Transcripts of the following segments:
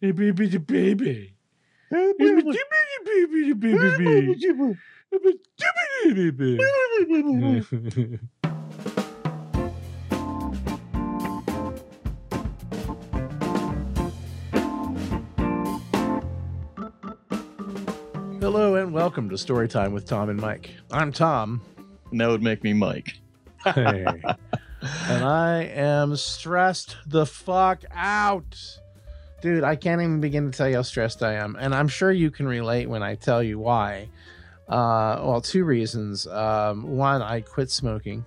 Hey, baby, the baby. Hey, baby, the baby, the baby, the baby. Hello and welcome to Storytime with Tom and Mike. I'm Tom. And that would make me Mike. Hey. and I am stressed the fuck out. Dude, I can't even begin to tell you how stressed I am. And I'm sure you can relate when I tell you why. Uh, well, two reasons. Um, one, I quit smoking.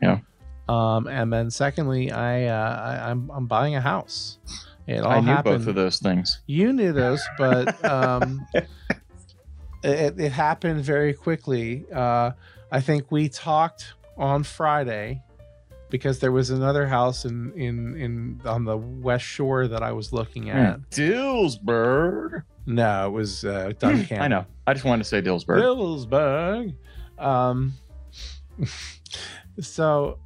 Yeah. Um, and then secondly, I, uh, I I'm I'm buying a house. It all I knew happened. both of those things. You knew those, but um, it, it happened very quickly. Uh, I think we talked on Friday because there was another house in in in on the west shore that I was looking at. Dillsburg. No, it was uh, Duncan. I know. I just wanted to say Dillsburg. Dillsburg. Um, so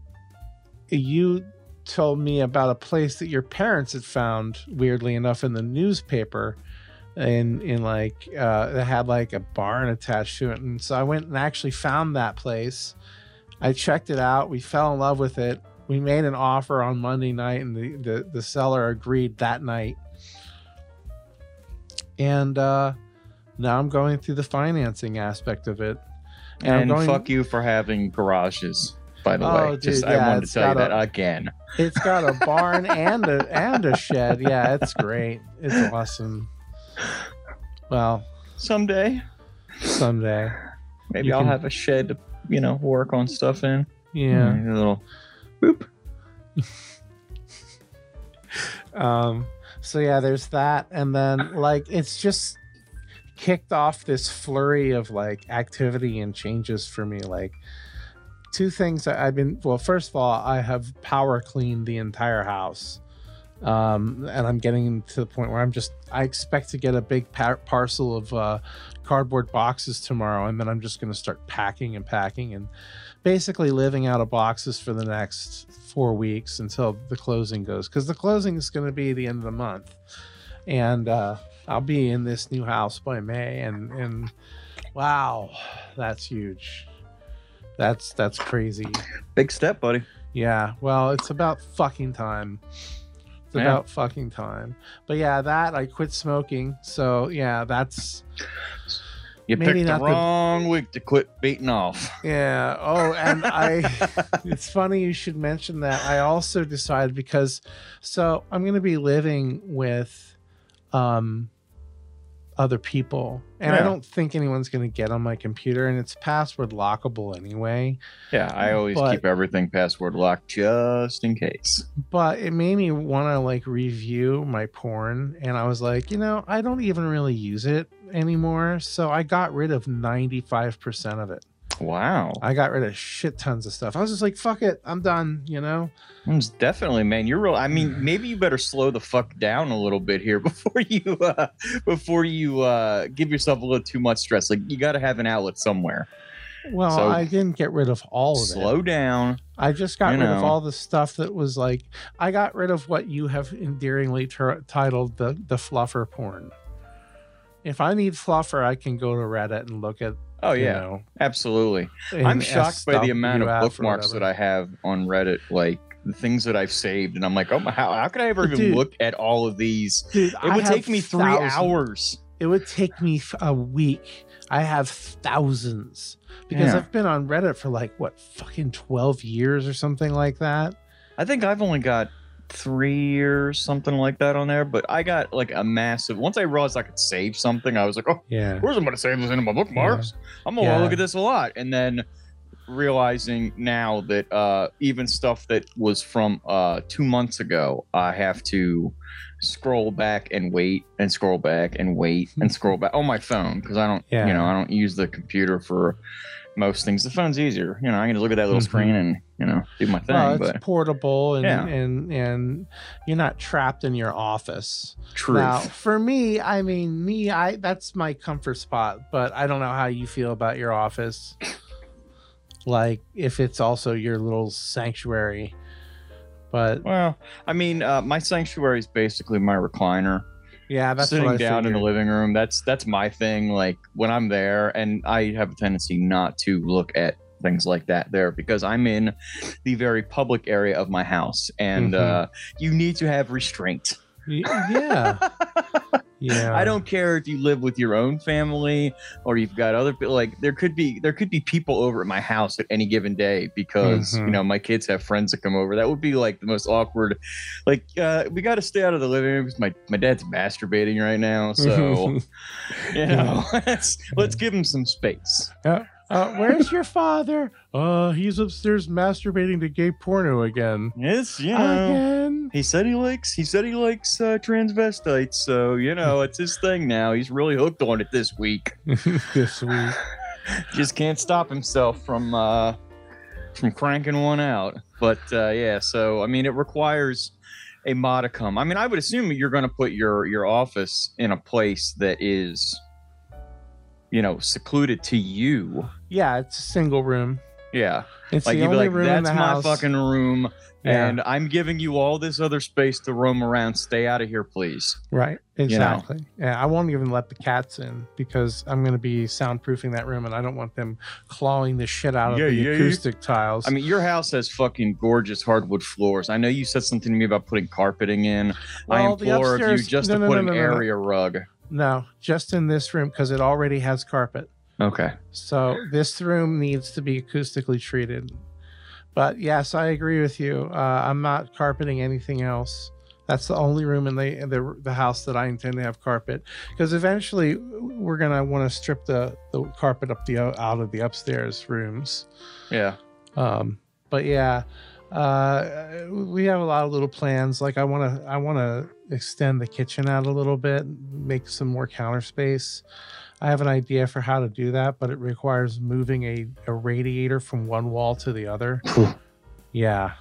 you told me about a place that your parents had found weirdly enough in the newspaper in in like uh it had like a barn attached to it and so i went and actually found that place i checked it out we fell in love with it we made an offer on monday night and the the, the seller agreed that night and uh now i'm going through the financing aspect of it I'm And going- fuck you for having garages, by the Oh, way. Just dude, I yeah, wanted to tell you that a- again. It's got a barn and a and a shed. Yeah, it's great. It's awesome. Well, Someday, someday. maybe I'll can- have a shed to, you know, work on stuff in. Yeah. A little boop. Um so yeah, there's that and then like it's just kicked off this flurry of like activity and changes for me like two things I've been well first of all I have power cleaned the entire house um and I'm getting to the point where I'm just I expect to get a big par- parcel of uh cardboard boxes tomorrow and then I'm just going to start packing and packing and basically living out of boxes for the next 4 weeks until the closing goes cuz the closing is going to be the end of the month and uh I'll be in this new house by May and and wow that's huge that's that's crazy Big step, buddy. yeah, well, it's about fucking time. It's Yeah. about fucking time. But yeah, that I quit smoking. So yeah, that's You picked the not the- wrong week to quit beating off. yeah. Oh, and I it's funny you should mention that. I also decided because so I'm gonna be living with um other people and I don't think anyone's gonna get on my computer and it's password lockable anyway. Yeah, I always But- keep everything password locked just in case. but it made me want to like review my porn and i was like you know i don't even really use it anymore so i got rid of 95% of it Wow. i got rid of shit tons of stuff i was just like fuck it i'm done you know It's definitely, man. You're real. I mean, maybe you better slow the fuck down a little bit here before you uh, before you uh, give yourself a little too much stress. Like you got to have an outlet somewhere. well So- i didn't get rid of all of it Slow down. i just got rid of all the stuff that was like i got rid of what you have endearingly ter- titled the the fluffer porn if i need fluffer i can go to reddit and look at Oh yeah, know, absolutely. in I'm shocked by the amount of bookmarks that I have on Reddit. Like the things that I've saved, and I'm like, oh my, how, how could I ever even Dude. look at all of these? Dude, It would take me three thousands. hours. It would take me a week. I have thousands because Yeah. I've been on Reddit for like what fucking 12 years or something like that. I think I've only got three years, something like that on there. But I got like a massive. Once I realized I could save something, I was like, oh, Yeah. where's I'm gonna save this into my bookmarks? I'm gonna Yeah. look at this a lot, and then realizing now that uh, even stuff that was from uh, two months ago, I have to scroll back and wait and scroll back and wait and scroll back on my phone because I don't, Yeah. you know, I don't use the computer for most things. The phone's easier, you know. I can just look at that little Mhm. screen and you know do my thing. Well, it's but portable and, Yeah. and and you're not trapped in your office. True. Now, for me, I mean, me, I that's my comfort spot, but I don't know how you feel about your office. Like if it's also your little sanctuary. But well, I mean, uh, my sanctuary is basically my recliner. Yeah, that's sitting down in the living room. That's that's my thing. Like when I'm there, and I have a tendency not to look at things like that there because I'm in the very public area of my house, and Mhm. uh, you need to have restraint. Yeah, yeah. I don't care if you live with your own family or you've got other people. Like there could be there could be people over at my house at any given day because you Mhm. know my kids have friends that come over. That would be like the most awkward. Like uh, we got to stay out of the living room because my my dad's masturbating right now. So you know let's let's give him some space. Uh, where's your father? Uh, he's upstairs masturbating to gay porno again. Yes, you know. Again. He said he likes he said he likes uh, transvestites, so you know it's his thing now. He's really hooked on it this week. this week. just can't stop himself from uh from cranking one out but uh yeah so i mean it requires a modicum i mean i would assume you're going to put your your office in a place that is you know secluded to you Yeah, it's a single room. yeah It's like the you'd be only like room in that's the my house. fucking room Yeah. and i'm giving you all this other space to roam around stay out of here please Right, exactly. Yeah, I won't even let the cats in because I'm going to be soundproofing that room, and I don't want them clawing the shit out of Yeah, the yeah, yeah. acoustic tiles. I mean, your house has fucking gorgeous hardwood floors. I know you said something to me about putting carpeting in. I Well, the implore of you upstairs- just no, to no, put no, an no, no, no. area rug. no, just in this room because it already has carpet. Okay. So this room needs to be acoustically treated. But yes, I agree with you. Uh, I'm not carpeting anything else. That's the only room in the in the, the house that I intend to have carpet because eventually we're gonna want to strip the the carpet up the out of the upstairs rooms. Yeah. Um, but yeah, uh, we have a lot of little plans. Like I want to, I want to extend the kitchen out a little bit, make some more counter space. I have an idea for how to do that, but it requires moving a, a radiator from one wall to the other. yeah,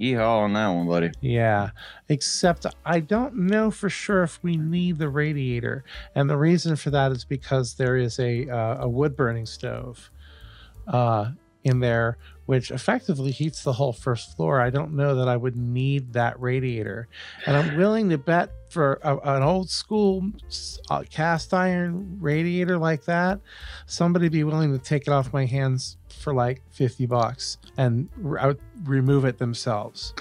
Yeehaw on that one, buddy. yeah. Except I don't know for sure if we need the radiator, and the reason for that is because there is a uh, a wood burning stove uh, in there, which effectively heats the whole first floor. I don't know that I would need that radiator, and I'm willing to bet for a, an old school uh, cast iron radiator like that, somebody be willing to take it off my hands for like 50 bucks and re- remove it themselves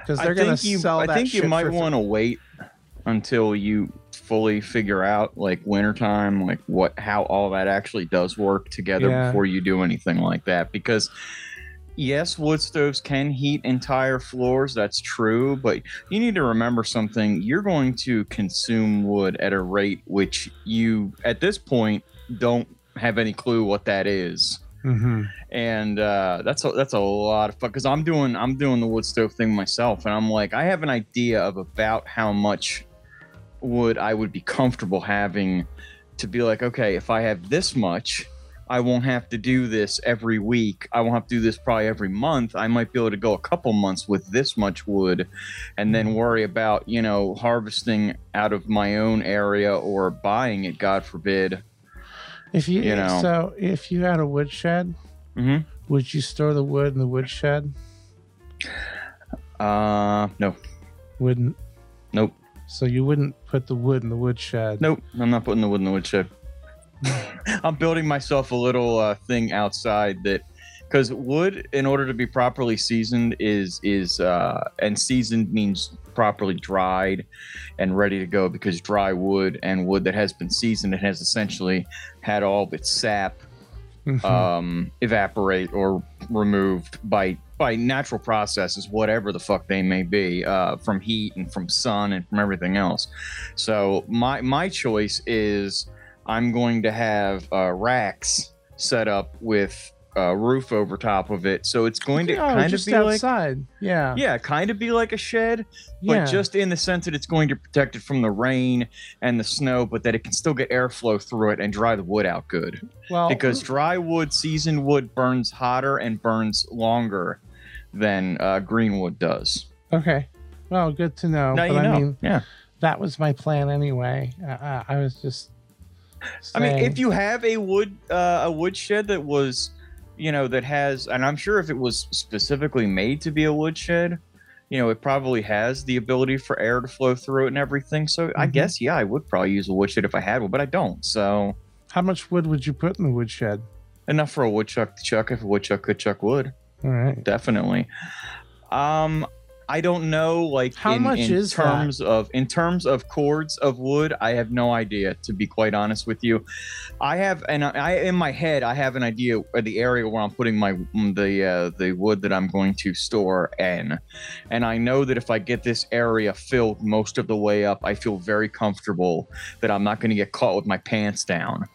because they're gonna think you. sell I think you might want to wait until you fully figure out, like wintertime, like what how all that actually does work together Yeah. before you do anything like that. Because yes, wood stoves can heat entire floors. That's true, but you need to remember something. You're going to consume wood at a rate which you, at this point, don't have any clue what that is Mhm. and uh, that's a, that's a lot of fun because I'm doing I'm doing the wood stove thing myself, and I'm like I have an idea of about how much wood I would be comfortable having to be like okay if I have this much. I won't have to do this every week. I won't have to do this probably every month. I might be able to go a couple months with this much wood and then worry about, you know, harvesting out of my own area or buying it, God forbid. If you, You know. so if you had a wood shed, Mhm. would you store the wood in the woodshed? Uh, no, Wouldn't. nope. So you wouldn't put the wood in the woodshed. Nope, I'm not putting the wood in the woodshed. I'm building myself a little uh, thing outside that, because wood, in order to be properly seasoned, is is uh, and seasoned means properly dried and ready to go. Because dry wood and wood that has been seasoned, it has essentially had all of its sap Mhm. um, evaporate or removed by by natural processes, whatever the fuck they may be, uh, from heat and from sun and from everything else. So my my choice is I'm going to have uh, racks set up with a roof over top of it, so it's going to Oh, kind of be like outside. yeah. yeah, kind of be like a shed, but Yeah. just in the sense that it's going to protect it from the rain and the snow, but that it can still get airflow through it and dry the wood out good well, because dry wood, seasoned wood burns hotter and burns longer than uh, green wood does. okay. Well, good to know. now but you know. I mean, yeah. that was my plan anyway. I, I, I was just. I mean, if you have a wood uh, a wood shed that was, you know, that has, and I'm sure if it was specifically made to be a woodshed, you know, it probably has the ability for air to flow through it and everything. So I Mhm. guess yeah, I would probably use a woodshed if I had one, but I don't. So How much wood would you put in the woodshed? enough for a woodchuck to chuck if a woodchuck could chuck wood. All right. definitely um i don't know like How in, much in is that? terms of in terms of cords of wood i have no idea to be quite honest with you. I have and i in my head i have an idea of the area where i'm putting my mm, the uh, the wood that i'm going to store in. And i know that if i get this area filled most of the way up i feel very comfortable that i'm not going to get caught with my pants down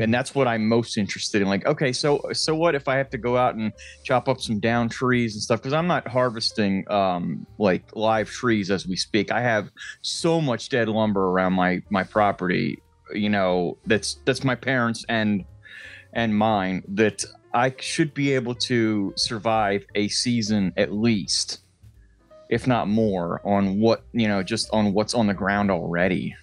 and that's what I'm most interested in. Like, okay, so so what if I have to go out and chop up some down trees and stuff? Because I'm not harvesting um, like live trees as we speak. I have so much dead lumber around my my property. You know, that's that's my parents and and mine. That I should be able to survive a season at least, if not more, on what you know, just on what's on the ground already.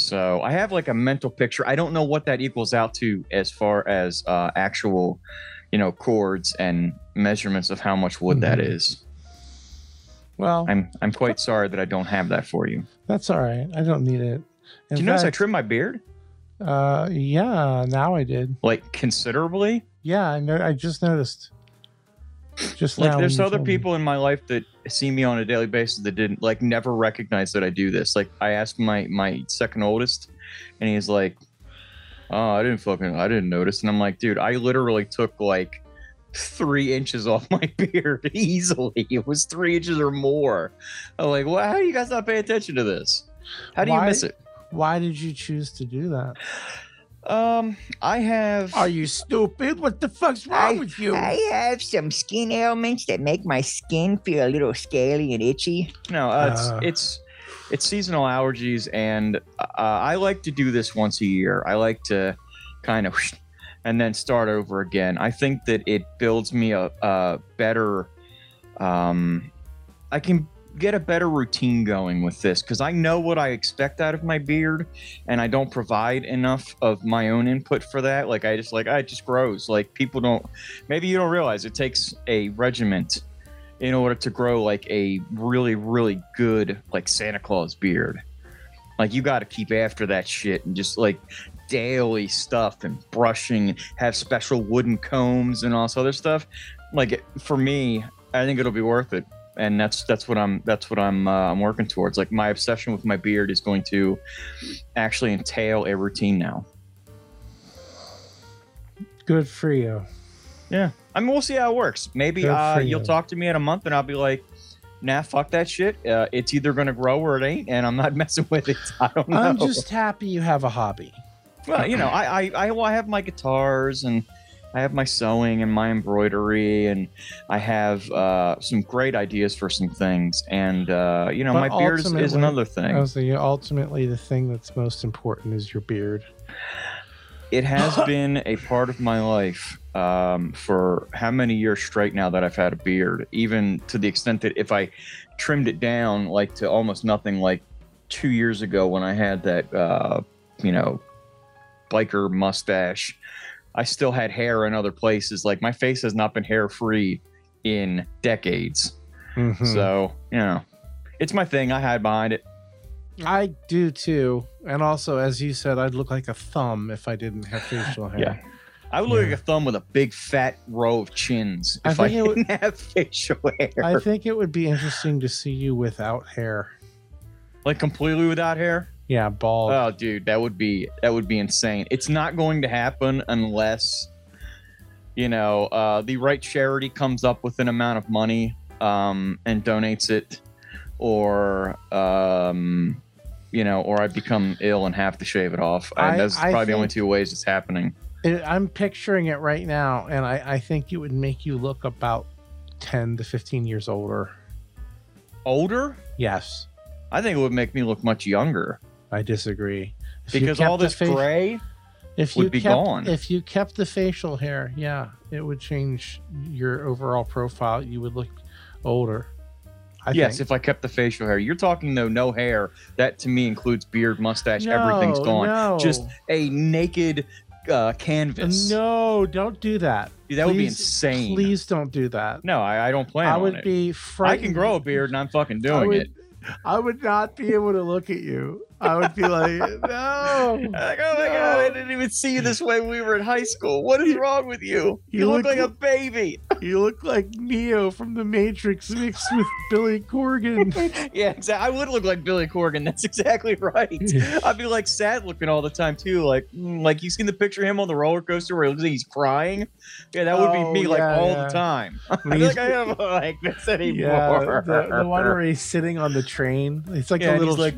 So I have like a mental picture. I don't know what that equals out to as far as uh, actual, you know, cords and measurements of how much wood that Mhm. is. Well, I'm I'm quite sorry that I don't have that for you. that's all right. I don't need it. In Do you notice I fact, trimmed my beard Uh, yeah. Now I did. like considerably? Yeah, I know. I just noticed. Just Like there's other told me. people in my life that see me on a daily basis that didn't like never recognize that I do this. Like I asked my my second oldest, and he's like, "Oh, I didn't fucking I didn't notice." And I'm like, "Dude, I literally took like." Three inches off my beard easily. It was three inches or more. I'm like, well, how do you guys not pay attention to this? How do you miss it? Why did you choose to do that? Um, I have. Are you stupid? What the fuck's wrong with you? I have some skin ailments that make my skin feel a little scaly and itchy. No, uh, it's Uh. it's it's seasonal allergies, and uh, I like to do this once a year. I like to kind of and then start over again. I think that it builds me a, a better. Um, I can get a better routine going with this because I know what I expect out of my beard, and I don't provide enough of my own input for that. Like I just like I just grows. Like people don't. Maybe you don't realize it takes a regiment in order to grow like a really really good like Santa Claus beard. Like you got to keep after that shit and just like daily stuff and brushing have special wooden combs and all this other stuff. Like for me, I think it'll be worth it. And that's that's what I'm that's what I'm uh, I'm working towards. Like my obsession with my beard is going to actually entail a routine now. Good for you. Yeah. I mean, we'll see how it works. Maybe uh, for you'll talk to me in a month and I'll be like, nah, fuck that shit. Uh, it's either going to grow or it ain't, and I'm not messing with it. I don't know. I'm just happy you have a hobby. well, you know, I, I, I, well, I have my guitars and I have my sewing and my embroidery, and I have uh, some great ideas for some things. And, uh, you know, But my beard is, is another thing. I was thinking, ultimately, the thing that's most important is your beard. it has been a part of my life um, for how many years straight now that I've had a beard, even to the extent that if I trimmed it down like to almost nothing, like two years ago when I had that, uh, you know, biker mustache, I still had hair in other places. Like my face has not been hair free in decades. Mhm. So, you know, it's my thing. I hide behind it. I do too. And also, as you said, I'd look like a thumb if I didn't have facial hair. Yeah. I would look Yeah. like a thumb with a big fat row of chins I if I, think it would- didn't have facial hair. I think it would be interesting to see you without hair. like completely without hair. Yeah, bald. Oh, dude, that would be that would be insane. It's not going to happen unless you know uh, the right charity comes up with an amount of money um, and donates it, or um, you know, or I become ill and have to shave it off. I- And those I probably the only two ways it's happening. It- I'm picturing it right now, and I, I think it would make you look about 10 to 15 years older. Older, Yes, I think it would make me look much younger I disagree. If because all this fa- gray. if would you be kept, gone. If you kept the facial hair, yeah, it would change your overall profile. You would look older. I yes, think. if I kept the facial hair. You're talking though, no hair. That to me includes beard, mustache, no, everything's gone. No. Just a naked uh, canvas. No, don't do that. Dude, that would be insane. Please don't do that. No, I, I don't plan I would it. be frightened. I can grow a beard and I'm fucking I doing would, it. I would not be able to look at you. I would be like, no. Like, oh my god, I didn't even see you this way when we were in high school. What is wrong with you? You, You look, look like a baby. You look like Neo from The Matrix mixed with Billy Corgan. yeah, exactly. I would look like Billy Corgan. That's exactly right. I'd be like sad looking all the time too. Like, mm, like you seen the picture of him on the roller coaster where he looks like he's crying. Yeah, that would Oh, be me like all yeah. the time. I feel like I have like this anymore. Yeah, the, the one where he's sitting on the train. It's like Yeah, a little he's like,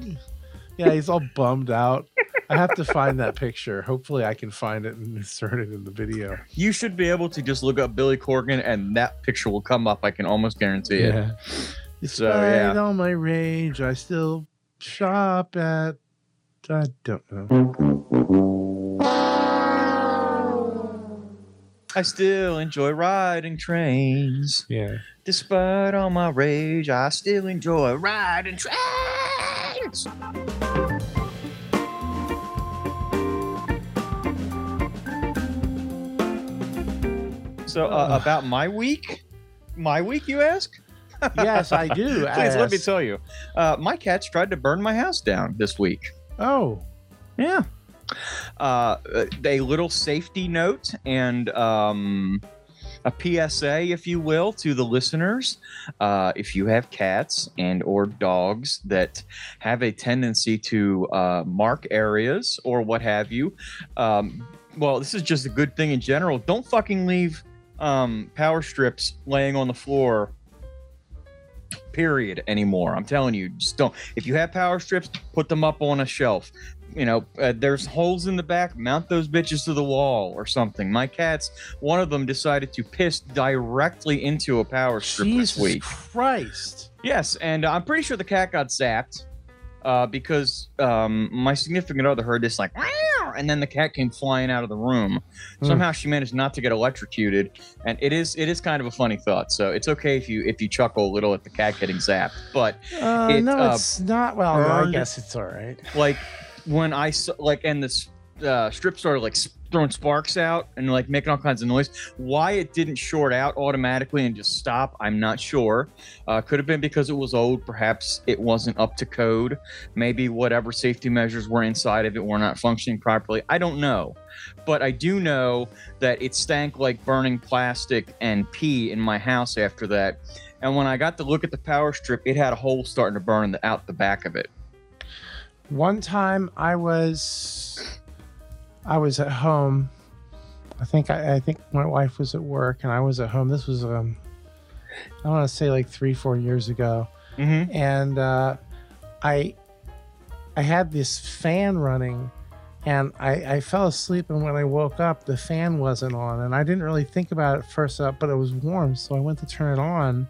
yeah, he's all bummed out. I have to find that picture. Hopefully, I can find it and insert it in the video. you should be able to just look up Billy Corgan and that picture will come up. I can almost guarantee it. Yeah. So, Despite yeah. all my rage, I still shop at. I don't know. I still enjoy riding trains. Yeah. Despite all my rage, I still enjoy riding trains. So, uh, Ugh. about my week? My week, you ask? Yes, I do. Please let me tell you. Uh, my cats tried to burn my house down this week. Oh, Yeah. Uh, a little safety note and um, a PSA, if you will, to the listeners. Uh, if you have cats and or dogs that have a tendency to uh, mark areas or what have you, um, well, this is just a good thing in general. Don't fucking leave um, power strips laying on the floor. Period. Anymore. I'm telling you, just don't. If you have power strips, put them up on a shelf you know, uh, there's holes in the back, mount those bitches to the wall or something. My cats, one of them decided to piss directly into a power strip Jesus this week. Christ! Yes, and I'm pretty sure the cat got zapped uh, because um, my significant other heard this like, "Meow," and then the cat came flying out of the room. Hmm. Somehow she managed not to get electrocuted, and it is it is kind of a funny thought. So it's okay if you if you chuckle a little at the cat getting zapped, but Uh, It, no, uh, it's not. Well, no, I guess it's all right. like when I saw like and this uh, strip started like throwing sparks out and like making all kinds of noise. Why it didn't short out automatically and just stop, I'm not sure. Uh, could have been because it was old. Perhaps it wasn't up to code. Maybe whatever safety measures were inside of it were not functioning properly. I don't know. But I do know that it stank like burning plastic and pee in my house after that. And when I got to look at the power strip, it had a hole starting to burn out the back of it. One time I was I was at home. I think I, I think my wife was at work and I was at home. This was um I want to say like three four years ago, Mm-hmm. and uh, I I had this fan running, and I, I fell asleep. And when I woke up, the fan wasn't on, and I didn't really think about it first up, but it was warm, so I went to turn it on,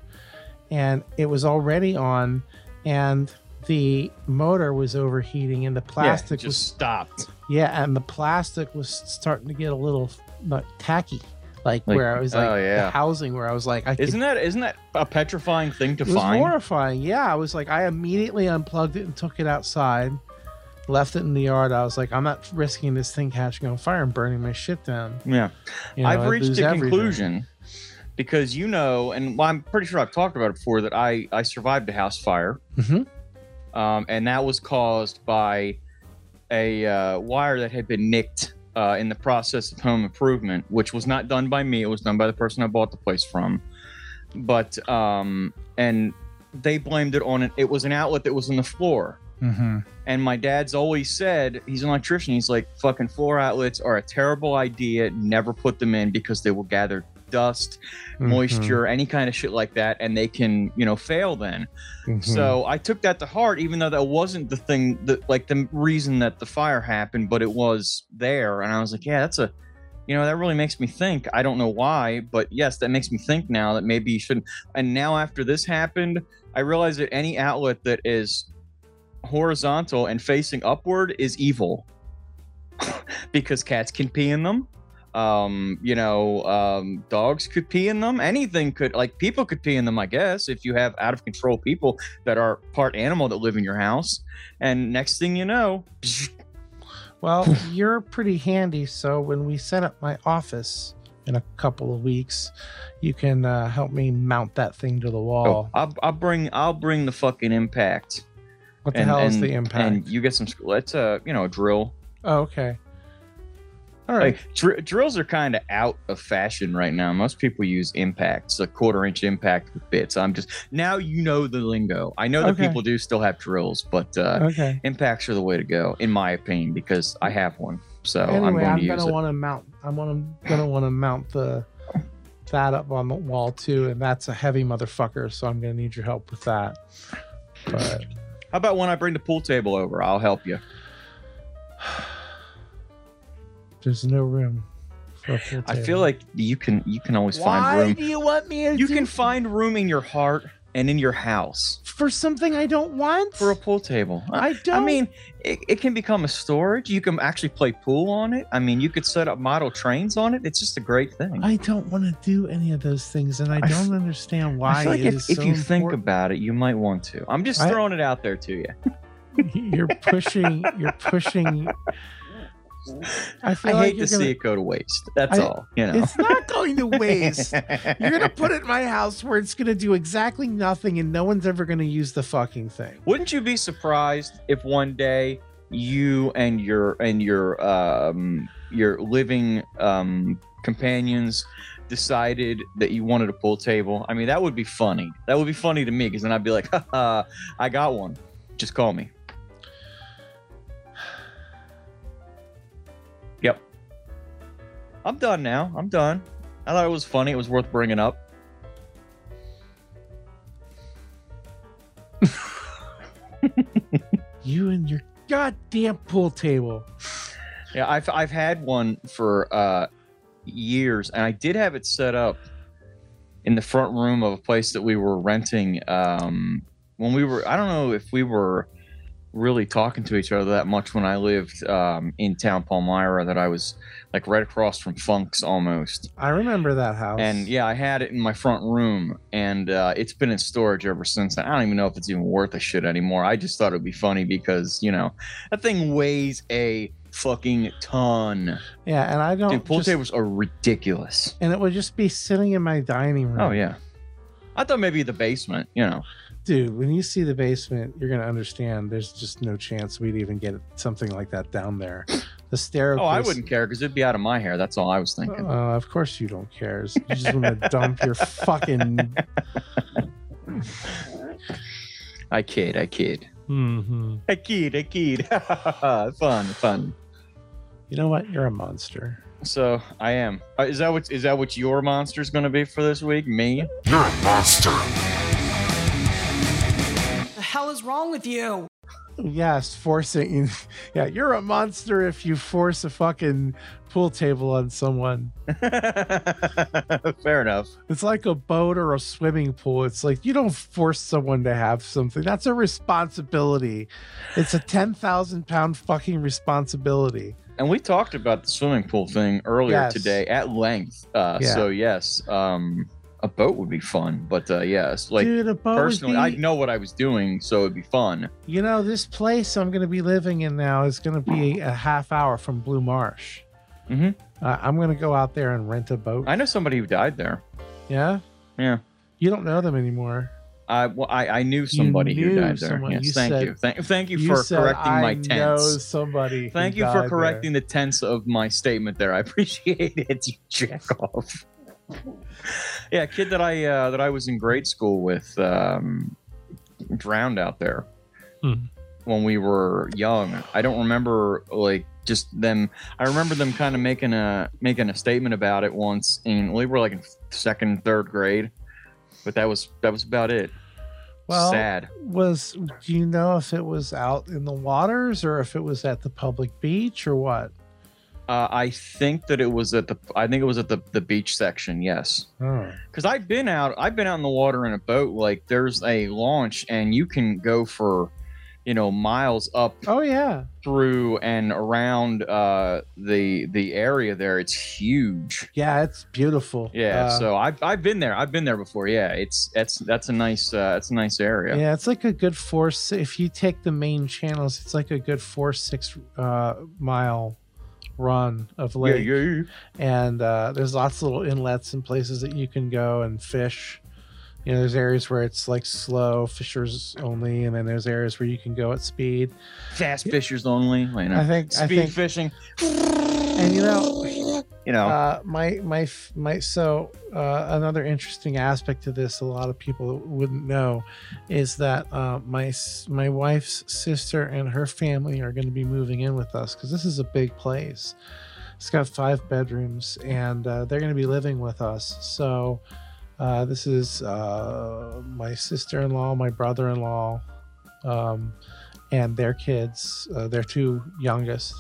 and it was already on, and the motor was overheating, and the plastic just was stopped. Yeah, and the plastic was starting to get a little like tacky, like, Like- where I was like oh, yeah. the housing where I was like, I Isn't that isn't that a petrifying thing to it was horrifying. Yeah, I was like, I immediately unplugged it and took it outside, left it in the yard. I was like, I'm not risking this thing catching on fire and burning my shit down. yeah, You know, I've I'd reached a everything. conclusion because you know, and well, I'm pretty sure I've talked about it before that I I survived a house fire, Mhm. um, and that was caused by a uh, wire that had been nicked. Uh, in the process of home improvement, which was not done by me, it was done by the person I bought the place from. But um, and they blamed it on it. It was an outlet that was in the floor. Mm-hmm. And my dad's always said, he's an electrician. He's like, fucking floor outlets are a terrible idea. Never put them in because they will gather dust, Mm-hmm. moisture, any kind of shit like that, and they can, you know, fail then. Mhm. So I took that to heart, even though that wasn't the thing that, like, the reason that the fire happened, but it was there. And I was like, yeah, that's a, you know, that really makes me think. I don't know why, but yes, that makes me think now that maybe you shouldn't. And now after this happened, I realize that any outlet that is horizontal and facing upward is evil because cats can pee in them um you know um dogs could pee in them anything could like people could pee in them i guess if you have out of control people that are part animal that live in your house and next thing you know Well, you're pretty handy, so when we set up my office in a couple of weeks, you can uh, help me mount that thing to the Oh, wall. I'll, I'll bring I'll bring the fucking impact. what the and, hell is and- the impact? And you get some. Let's uh, you know, a drill. oh, okay. All right. Like dr- drills are kind of out of fashion right now. Most people use impacts, a quarter inch impact with bits. I'm just now you know the lingo. I know that Okay. people do still have drills, but uh, okay. impacts are the way to go, in my opinion, because I have one. So I'm anyway, going I'm, to gonna want to mount. I'm gonna gonna want to mount the that up on the wall too, and that's a heavy motherfucker. So I'm gonna need your help with that. But How about when I bring the pool table over? I'll help you. There's no room for a pool I feel like you can you can always find room. Why do you want me to You do- can find room in your heart and in your house for something I don't want? for a pool table. I, I don't. I mean, it, it can become a storage. You can actually play pool on it. I mean, you could set up model trains on it. It's just a great thing. I don't want to do any of those things, and I don't understand why. I feel like it if, is if so you think about it, you might want to. I'm just I- throwing it out there to you. you're pushing, you're pushing. I I like hate to you're see it go to waste. That's I- all. You know. It's not going to waste. You're gonna put it in my house where it's gonna do exactly nothing, and no one's ever gonna use the fucking thing. Wouldn't you be surprised if one day you and your and your um your living um companions decided that you wanted a pool table? I mean, that would be funny. That would be funny to me because then I'd be like, I got one. Just call me. I'm done now. I'm done. I thought it was funny. It was worth bringing up. You and your goddamn pool table. Yeah, I've I've had one for uh years, and I did have it set up in the front room of a place that we were renting. Um, when we were, I don't know if we were really talking to each other that much when I lived um, in town Palmyra. That I was like right across from Funck's almost. I remember that house. And yeah, I had it in my front room, and uh, it's been in storage ever since. I don't even know if it's even worth a shit anymore. I just thought it would be funny because you know that thing weighs a fucking ton. yeah, and I don't. Dude, pool just- tables are ridiculous. and it would just be sitting in my dining room. Oh yeah, I thought maybe the basement. You know, dude. When you see the basement, you're gonna understand. There's just no chance we'd even get something like that down there. The staircase. oh I wouldn't care because it'd be out of my hair. That's all I was thinking. Uh, of course you don't care. You just want to dump your fucking. I kid, I kid, hmm I kid, I kid. fun, fun. You know what? You're a monster. So I am. Uh, is that what is that what your monster's going to be for this week? Me? You're a monster. The hell is wrong with you? Yes, forcing. Yeah, you're a monster if you force a fucking pool table on someone. Fair enough. It's like a boat or a swimming pool. It's like you don't force someone to have something. That's a responsibility. It's a 10,000 pound fucking responsibility. And we talked about the swimming pool thing earlier Yes. today at length. Uh, Yeah. So yes, um, a boat would be fun. But uh, yes, like Dude, personally, be, I know what I was doing, so it'd be fun. You know, this place I'm going to be living in now is going to be a half hour from Blue Marsh. Mhm. Uh, I'm going to go out there and rent a boat. I know somebody who died there. yeah? Yeah. You don't know them anymore. I well, I, I knew somebody who knew died there. someone. Yes, You thank said- you. Thank, thank you, You for said, correcting my I tense. know somebody. who Thank you for there." correcting the tense of my statement there. I appreciate it. You jack off. yeah, a kid that I uh, that I was in grade school with um, drowned out there Hmm. when we were young. I don't remember like just them. I remember them kind of making a making a statement about it once, and we were like in second, third grade. But that was that was about it. Well, Sad. was do you know if it was out in the waters or if it was at the public beach or what? Uh, I think that it was at the. I think it was at the the beach section. Yes. Oh. because I've been out. I've been out in the water in a boat. Like there's a launch, and you can go for you know, miles up Oh yeah. through and around uh, the the area there. It's huge. Yeah, it's beautiful. Yeah, Uh, so I've I've been there. I've been there before. Yeah, it's that's that's a nice uh, that's a nice area. Yeah, it's like a good four. If you take the main channels, it's like a good four six uh, mile run of yeah, lake, yeah. and uh, there's lots of little inlets and places that you can go and fish. You know, there's areas where it's like slow fishers only, and then there's areas where you can go at speed. Fast fishers only. You know, I think. speed I think, fishing. and you know, You know, uh, my my my so uh, another interesting aspect to this a lot of people wouldn't know is that uh, my my wife's sister and her family are going to be moving in with us because this is a big place. It's got five bedrooms and uh, they're going to be living with us. So uh, this is uh, my sister-in-law my brother-in-law um, and their kids their two youngest.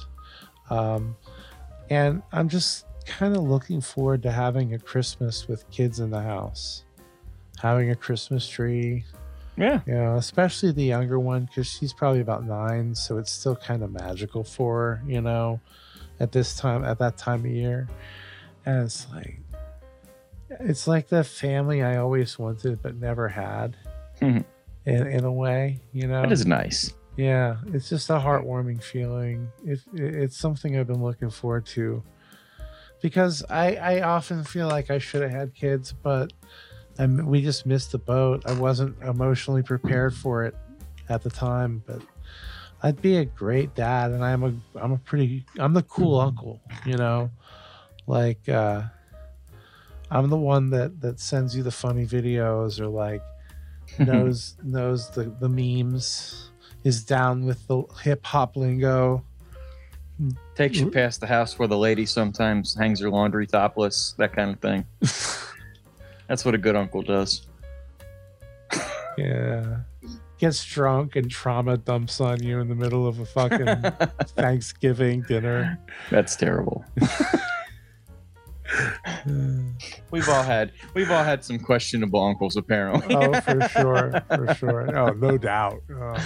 Um, and i'm just kind of looking forward to having a Christmas with kids in the house, having a Christmas tree. yeah. You know, especially the younger one because she's probably about nine, so it's still kind of magical for her. You know, at this time, at that time of year, and it's like, it's like the family I always wanted but never had. Mhm. In, in a way, you know, That is nice. yeah, it's just a heartwarming feeling. It, it it's something I've been looking forward to because I I often feel like I should have had kids, but I we just missed the boat. I wasn't emotionally prepared for it at the time, but I'd be a great dad, and I'm a I'm a pretty I'm the cool uncle, you know, like uh, I'm the one that that sends you the funny videos or like knows knows the the memes is down with the hip hop lingo. Takes you past the house where the lady sometimes hangs her laundry topless, that kind of thing. That's what a good uncle does. Yeah. Gets drunk and trauma dumps on you in the middle of a fucking Thanksgiving dinner. That's terrible. We've all had we've all had some questionable uncles apparently. oh, for sure, for sure. Oh, no doubt. Oh,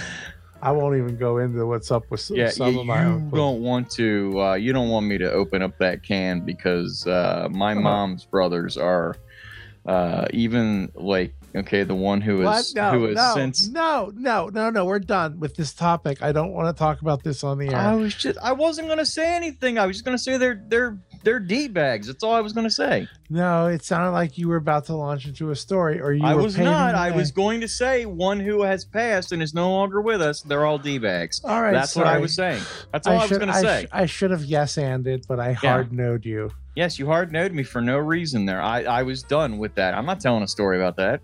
I won't even go into what's up with some, yeah, some you, of my you don't want to uh, you don't want me to open up that can because uh, my Uh-huh. mom's brothers are uh, even like okay the one who is No, who has no, since no, no, no, no. We're done with this topic. I don't want to talk about this on the air. I was just I wasn't gonna say anything. I was just gonna say they're they're they're d bags. That's all I was gonna say. No, it sounded like you were about to launch into a story, or you I was not. I was going to say one who has passed and is no longer with us. They're all d bags. All right, That's what I was saying. That's all I, was should- gonna say. sh- I should have yes anded, but I hard knowed you. yes, you hard knowed me for no reason there. I I was done with that. I'm not telling a story about that.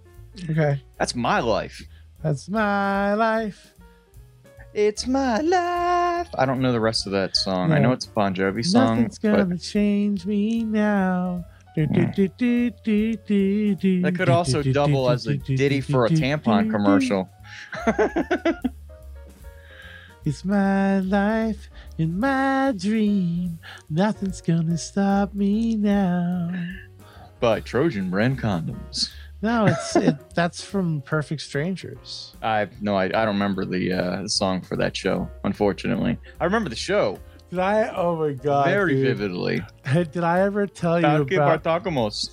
Okay, That's my life. that's my life. It's my life. I don't know the rest of that song. I know it's a Bon Jovi song, Nothing's gonna but change me now. Do, that could also do, do, double as a do, do, ditty for a tampon commercial. It's my life in my dream. Nothing's gonna stop me now. By Trojan brand condoms. No, it's it. That's from Perfect Strangers. I no, I, I don't remember the uh, song for that show. Unfortunately, I remember the show Did I? Oh my god! very dude. vividly. Did I ever tell you Balki about? Bartokomous.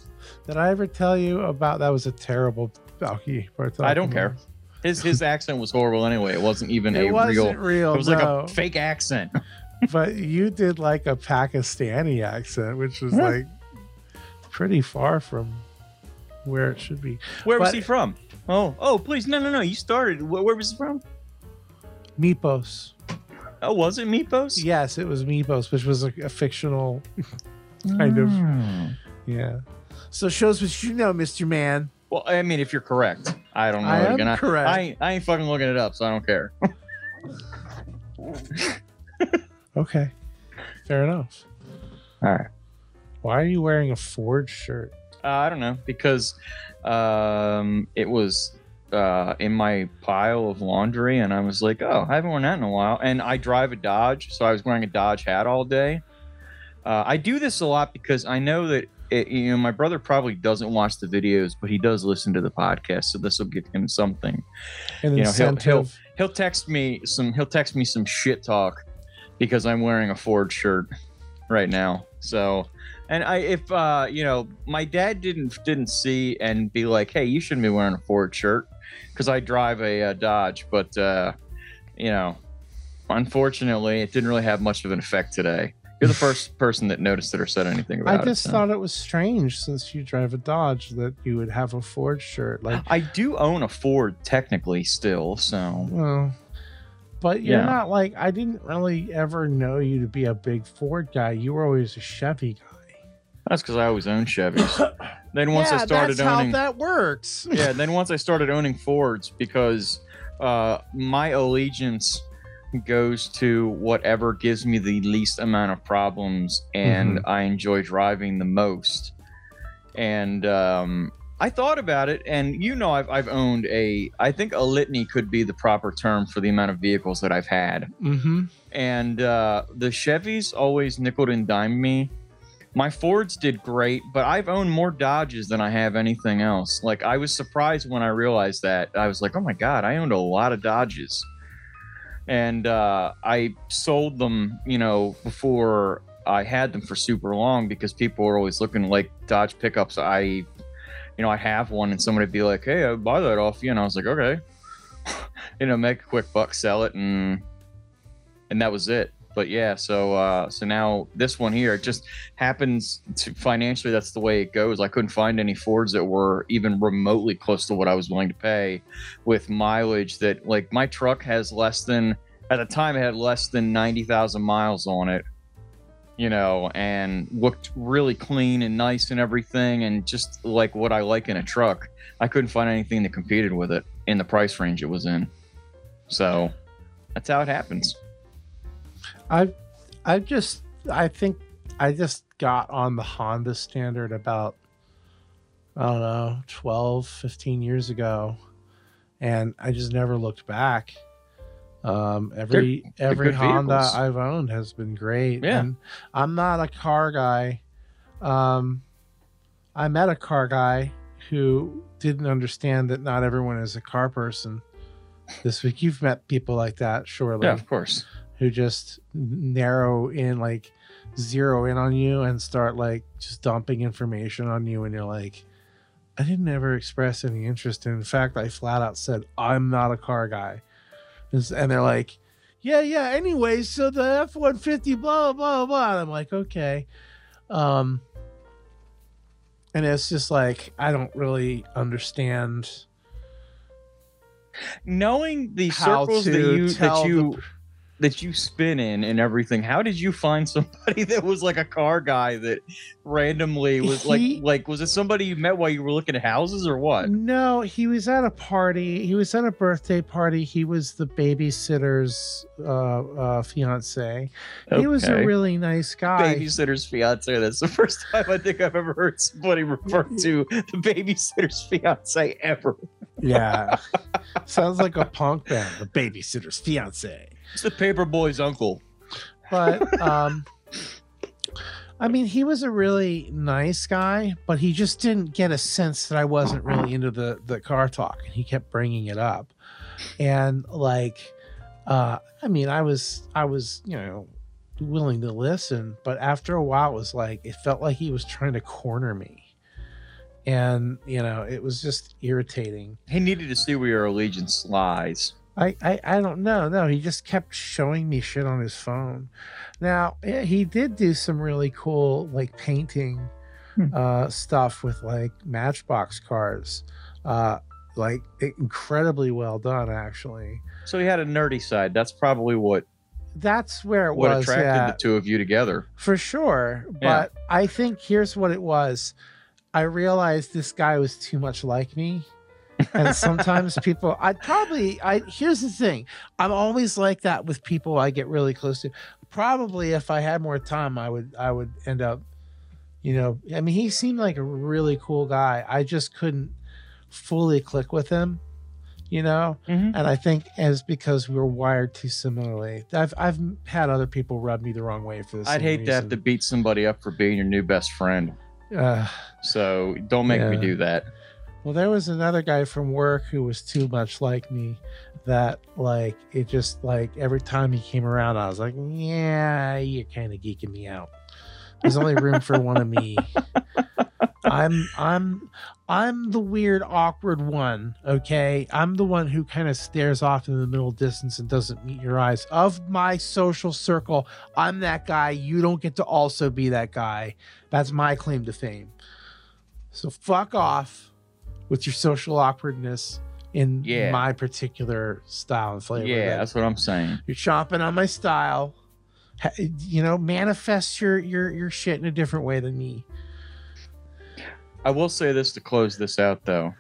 Did I ever tell you about? That was a terrible Balki Bartokomous. I don't care. His his accent was horrible anyway. It wasn't even It a wasn't real. real. It was like a fake accent. but you did like a Pakistani accent, which was Huh. like pretty far from where it should be. Where was he from? Oh, oh, please, no, no, no. You started. Where, where was he from? Mypos. Oh, was it Mypos? Yes, it was Mypos, which was a, a fictional kind of. Mm. Yeah. So shows what you know, Mr. Man. Well, I mean, if you're correct, I don't know. I am Again, correct. I, ain't- I ain't fucking looking it up, so I don't care. Okay. Fair enough. All right. Why are you wearing a Ford shirt? Uh, I don't know because um, it was uh, in my pile of laundry, and I was like, "Oh, I haven't worn that in a while." And I drive a Dodge, so I was wearing a Dodge hat all day. Uh, I do this a lot because I know that it, you know my brother probably doesn't watch the videos, but he does listen to the podcast, so this will give him something. And You know, he'll- incentive. he'll text me some he'll text me some shit talk because I'm wearing a Ford shirt right now. So and I if uh you know my dad didn't didn't see and be like, "Hey, you shouldn't be wearing a Ford shirt" cuz I drive a uh, Dodge, but uh you know, unfortunately, it didn't really have much of an effect today. You're the first person that noticed it or said anything about it. I it. just so. thought it was strange since you drive a Dodge that you would have a Ford shirt. Like, I do own a Ford technically still, so well, but you're Yeah. not like I didn't really ever know you to be a big Ford guy. You were always a Chevy guy. That's because I always owned Chevys. then once I Yeah, started that's owning, how that works. yeah, then once I started owning Fords because uh, my allegiance goes to whatever gives me the least amount of problems and I enjoy driving the most. And um, I thought about it, and you know, I've, I've owned a, I think a litany could be the proper term for the amount of vehicles that I've had. mm-hmm. And uh, the Chevys always nickled and dimed me. My Fords did great, but I've owned more Dodges than I have anything else. Like I was surprised when I realized that. I was like, "Oh my god, I owned a lot of Dodges." And uh, I sold them, you know, before I had them for super long because people were always looking like Dodge pickups. I, you know, I have one, and somebody would be like, "Hey, I'll buy that off you," and I was like, "Okay," you know, make a quick buck, sell it, and and that was it. But yeah, so uh, so now this one here it just happens to financially. That's the way it goes. I couldn't find any Fords that were even remotely close to what I was willing to pay, with mileage that like my truck has less than at the time it had less than ninety thousand miles on it. You know, and looked really clean and nice and everything, and just like what I like in a truck. I couldn't find anything that competed with it in the price range it was in. So that's how it happens. I, I just, I think I just got on the Honda standard about, I don't know, 12, 15 years ago. And I just never looked back. Um, every they're every Honda vehicles. I've owned has been great. Yeah. And I'm not a car guy. Um, I met a car guy who didn't understand that not everyone is a car person. This week, you've met people like that, surely Yeah, of course. Who just narrow in like zero in on you and start like just dumping information on you. And you're like i didn't ever express any interest and in fact i flat out said i'm not a car guy. And they're like yeah yeah anyways so the f-150 blah blah blah. And i'm like okay. Um and it's just like i don't really understand Knowing the how circles to that you tell that the you that you spin in and everything, how did you find somebody that was like a car guy that randomly was like He- like was it somebody you met while you were looking at houses or what? No, he was at a party. He was at a birthday party. He was the babysitter's uh, uh, fiance. He was a really nice guy. babysitter's fiance. That's the first time I think I've ever heard somebody refer to the babysitter's fiance ever. Yeah, sounds like a punk band. The babysitter's fiance. It's the paper boy's uncle. But um, I mean, he was a really nice guy, but he just didn't get a sense that I wasn't really into the the car talk, and he kept bringing it up. And like, uh, I mean, I was I was you know willing to listen, but after a while, it was like it felt like he was trying to corner me, and you know, it was just irritating. He needed to see where your allegiance lies. I, I I don't know. No, he just kept showing me shit on his phone. Now yeah, he did do some really cool like painting Hmm. uh, stuff with like Matchbox cars, uh, like incredibly well done. Actually, So he had a nerdy side. That's probably what that's where it what was. attracted yeah, the two of you together. for sure. Yeah. But I think here's what it was. I realized this guy was too much like me. And sometimes people i probably i here's the thing. I'm always like that with people i get really close to. Probably if i had more time i would i would end up you know i mean he seemed like a really cool guy. I just couldn't fully click with him you know? Mhm. and i think as because we were wired too similarly. I've i've had other people rub me the wrong way for this I'd hate to have to beat somebody up for being your new best friend. uh, So don't make me do that. Well, there was another guy from work who was too much like me that like it just like every time he came around I was like, "Yeah, you're kind of geeking me out." There's only room for one of me. I'm I'm I'm the weird awkward one, okay? I'm the one who kind of stares off in the middle distance and doesn't meet your eyes. Of my social circle, I'm that guy. You don't get to also be that guy. That's my claim to fame. So fuck off with your social awkwardness in Yeah. my particular style and flavor. Yeah, That- that's what I'm saying. you're chomping on my style. You know, manifest your your your shit in a different way than me. I will say this to close this out though.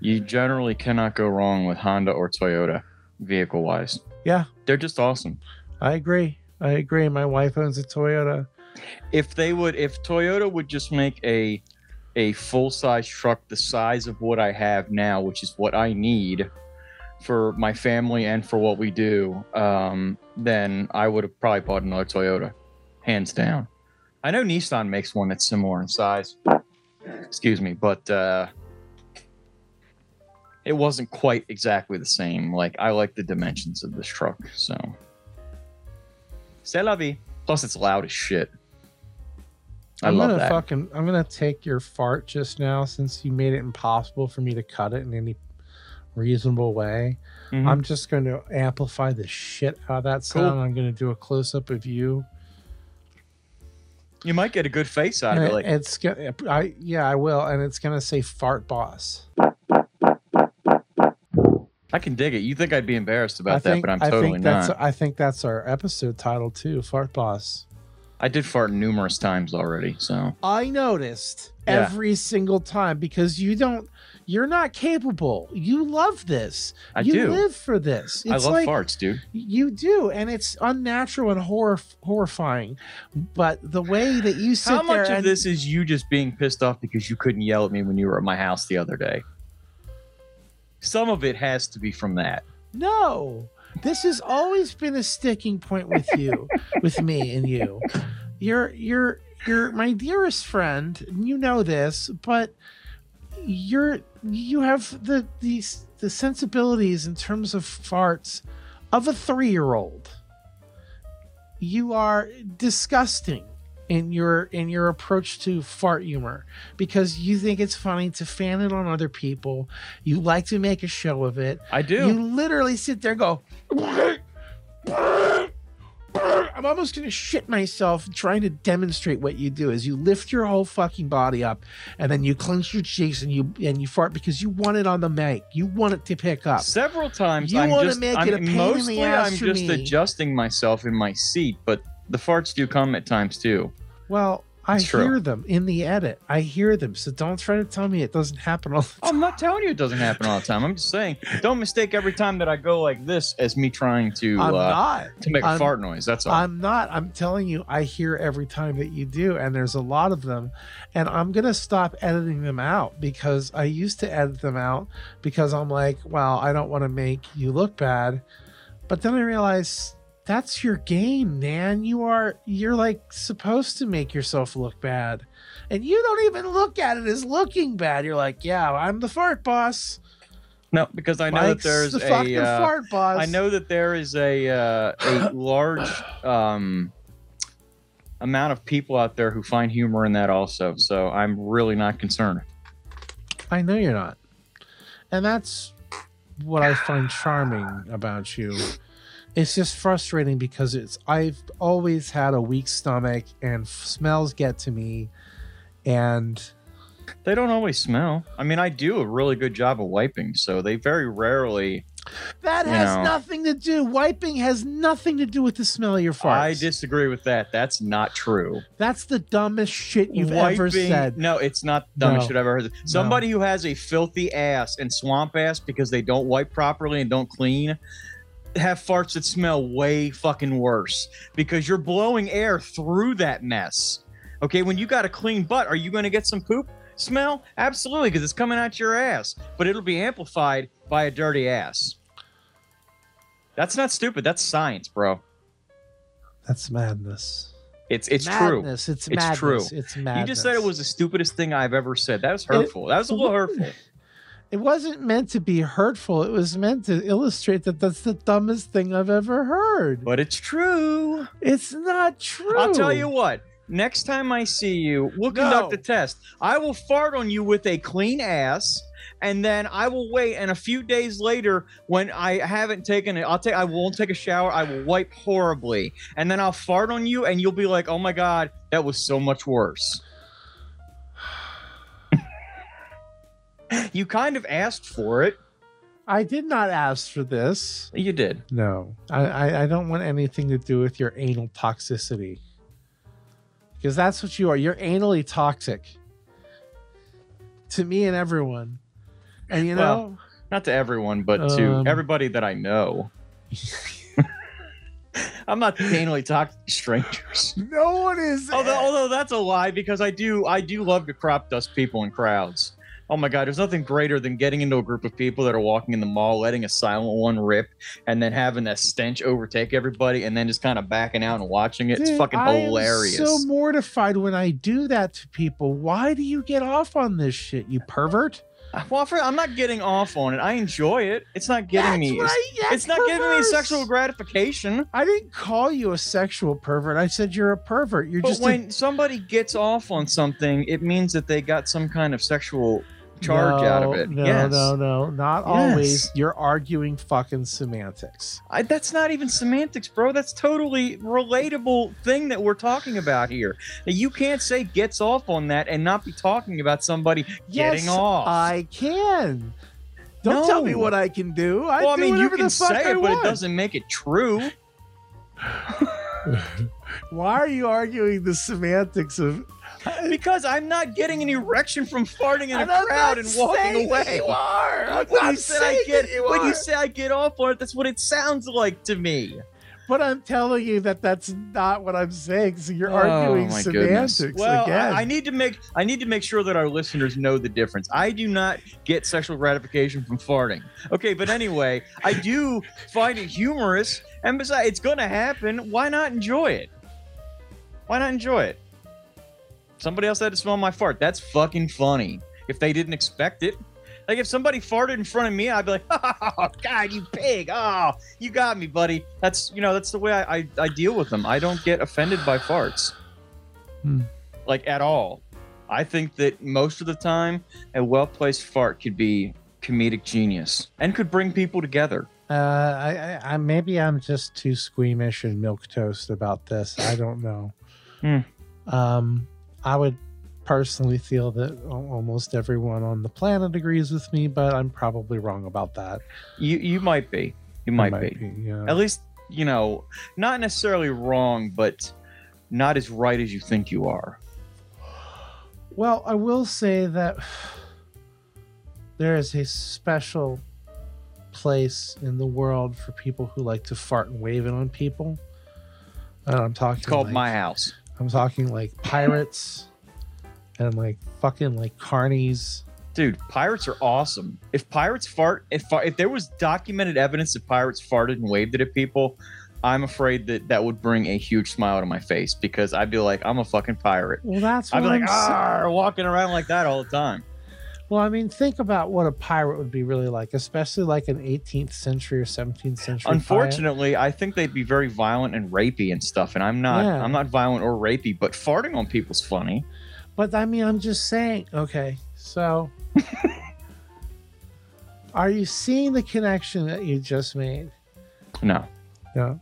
You generally cannot go wrong with Honda or Toyota vehicle wise. Yeah. They're just awesome. I agree. I agree. My wife owns a Toyota. If they would if Toyota would just make a a full size truck the size of what I have now, which is what I need for my family and for what we do, um, then I would have probably bought another Toyota, hands down. I know Nissan makes one that's similar in size. Excuse me, but uh, it wasn't quite exactly the same. Like I like the dimensions of this truck, so. C'est la vie. Plus, it's loud as shit. I I'm love gonna that. fucking I'm gonna take your fart just now since you made it impossible for me to cut it in any reasonable way. Mhm. I'm just going to amplify the shit out of that sound. Cool. I'm going to do a close up of you. You might get a good face out of it. Like, it's gonna, I yeah, I will, and it's gonna say fart boss. I can dig it. You think I'd be embarrassed about I that, think, but I'm I totally think that's not. I think that's our episode title too, fart boss. I did fart numerous times already, so I noticed Yeah. every single time because you don't, you're not capable. You love this. I you do. live for this. It's I love like, farts, dude. You do, and it's unnatural and horror horrifying. But the way that you sit How much there of this is you just being pissed off because you couldn't yell at me when you were at my house the other day? Some of it has to be from that. no, this has always been a sticking point with you, with me and you. You're you're you're my dearest friend. and You know this, but you're you have the these the sensibilities in terms of farts of a three year old. You are disgusting in your in your approach to fart humor because you think it's funny to fan it on other people. You like to make a show of it. I do. You literally sit there and go. I'm almost gonna shit myself trying to demonstrate what you do is you lift your whole fucking body up and then you clench your cheeks and you and you fart because you want it on the mic. You want it to pick up. Several times You I'm wanna just make I'm, it a pain in the mostly ass I'm just me. adjusting myself in my seat, but the farts do come at times too. Well, I It's true. hear them in the edit. I hear them. So don't try to tell me it doesn't happen all the time. I'm not telling you it doesn't happen all the time. I'm just saying, don't mistake every time that I go like this as me trying to I'm uh, not. to make a I'm- fart noise. That's all. I'm not. I'm telling you, I hear every time that you do, and there's a lot of them. And I'm gonna stop editing them out because I used to edit them out because I'm like, well, I don't want to make you look bad. But then I realized that's your game, man. You are you're like supposed to make yourself look bad. And you don't even look at it as looking bad. You're like, yeah, I'm the fart boss. no, because I know Mike's that there's the fucking a. Uh, fart boss. I know that there is a uh, a large um, amount of people out there who find humor in that also. So I'm really not concerned. I know you're not. And that's what I find charming about you. It's just frustrating because it's I've always had a weak stomach and f- smells get to me and They don't always smell. I mean, I do a really good job of wiping, so they very rarely. that has know. nothing to do wiping has nothing to do with the smell of your farts. I disagree with that. That's not true. That's the dumbest shit you've Wiping, ever said. No, it's not the dumbest No. shit I've ever heard. Somebody who has a filthy ass and swamp ass because they don't wipe properly and don't clean have farts that smell way fucking worse because you're blowing air through that mess. Okay, when you got a clean butt, are you going to get some poop smell? Absolutely, because it's coming out your ass, but it'll be amplified by a dirty ass. That's not stupid. That's science, bro. That's madness. It's it's true. madness. It's It's madness. true. It's madness. You just said it was the stupidest thing I've ever said. That was hurtful. that was a little hurtful. It wasn't meant to be hurtful. It was meant to illustrate that that's the dumbest thing I've ever heard. But it's true. It's not true. I'll tell you what. Next time I see you, we'll conduct No. a test. I will fart on you with a clean ass, and then I will wait. And a few days later, when I haven't taken it, I'll take. I won't take a shower. I will wipe horribly, and then I'll fart on you, and you'll be like, "Oh my god, that was so much worse." You kind of asked for it. I did not ask for this. You did. No, I, I, I don't want anything to do with your anal toxicity. Because that's what you are. You're anally toxic to me and everyone. And you know, Well, Not to everyone, but to Um, everybody that I know. I'm not anally toxic to strangers. no one is. Although, although that's a lie because I do, I do love to crop dust people in crowds. Oh my god, there's nothing greater than getting into a group of people that are walking in the mall, letting a silent one rip, and then having that stench overtake everybody, and then just kind of backing out and watching it. It's Dude, fucking I am so mortified when I do that to people. Why do you get off on this shit, you pervert? Uh, well, for, I'm not getting off on it. I enjoy it. It's not getting That's me. It's, right, it's not giving me sexual gratification. I didn't call you a sexual pervert. I said you're a pervert. You're But just a when somebody gets off on something, it means that they got some kind of sexual charge out of it. No, yes. no, no, not Yes. always. You're arguing fucking semantics. I, that's not even semantics, bro. That's totally relatable thing that we're talking about here. You can't say gets off on that and not be talking about somebody getting off. I can. Don't tell me what I can do. I well, I mean, you can say I it, but it doesn't make it true. Why are you arguing the semantics of? Because I'm not getting an erection from farting in a And I'm crowd and walking away. You are. I'm When not you said I get, that you when are. you say I get off on it, that's what it sounds like to me. But I'm telling you that that's not what I'm saying. So you're Oh, arguing my goodness. semantics Well, again. I, I need to make I need to make sure that our listeners know the difference. I do not get sexual gratification from farting. Okay, but anyway, I do find it humorous, and besides, it's going to happen. Why not enjoy it? Why not enjoy it? Somebody else had to smell my fart. That's fucking funny. If they didn't expect it. Like if somebody farted in front of me, I'd be like, "Oh God, you pig! Oh, you got me, buddy." That's you know that's the way I I, I deal with them. I don't get offended by farts, Hmm. like at all. I think that most of the time, a well placed fart could be comedic genius and could bring people together. Uh, I, I, maybe I'm just too squeamish and milk toast about this. I don't know. Hmm. Um, I would personally feel that almost everyone on the planet agrees with me, but I'm probably wrong about that. You you might be, you I might, be. yeah. At least you know, not necessarily wrong, but not as right as you think you are. Well, I will say that there is a special place in the world for people who like to fart and wave it on people. And I'm talking It's called like- my house. I'm talking like pirates and like fucking like carnies. Dude, pirates are awesome. If pirates fart, if if there was documented evidence that pirates farted and waved it at people, I'm afraid that that would bring a huge smile to my face because I'd be like, I'm a fucking pirate. Well, that's I'd be I'm like, ah, walking around like that all the time. Well, I mean, think about what a pirate would be really like, especially like an 18th century or 17th century. pirate. Unfortunately, I think they'd be very violent and rapey and stuff, and I'm not. Yeah. I'm not violent or rapey, but farting on people's funny. But I mean, I'm just saying. Okay, so are you seeing the connection that you just made? No. Yeah.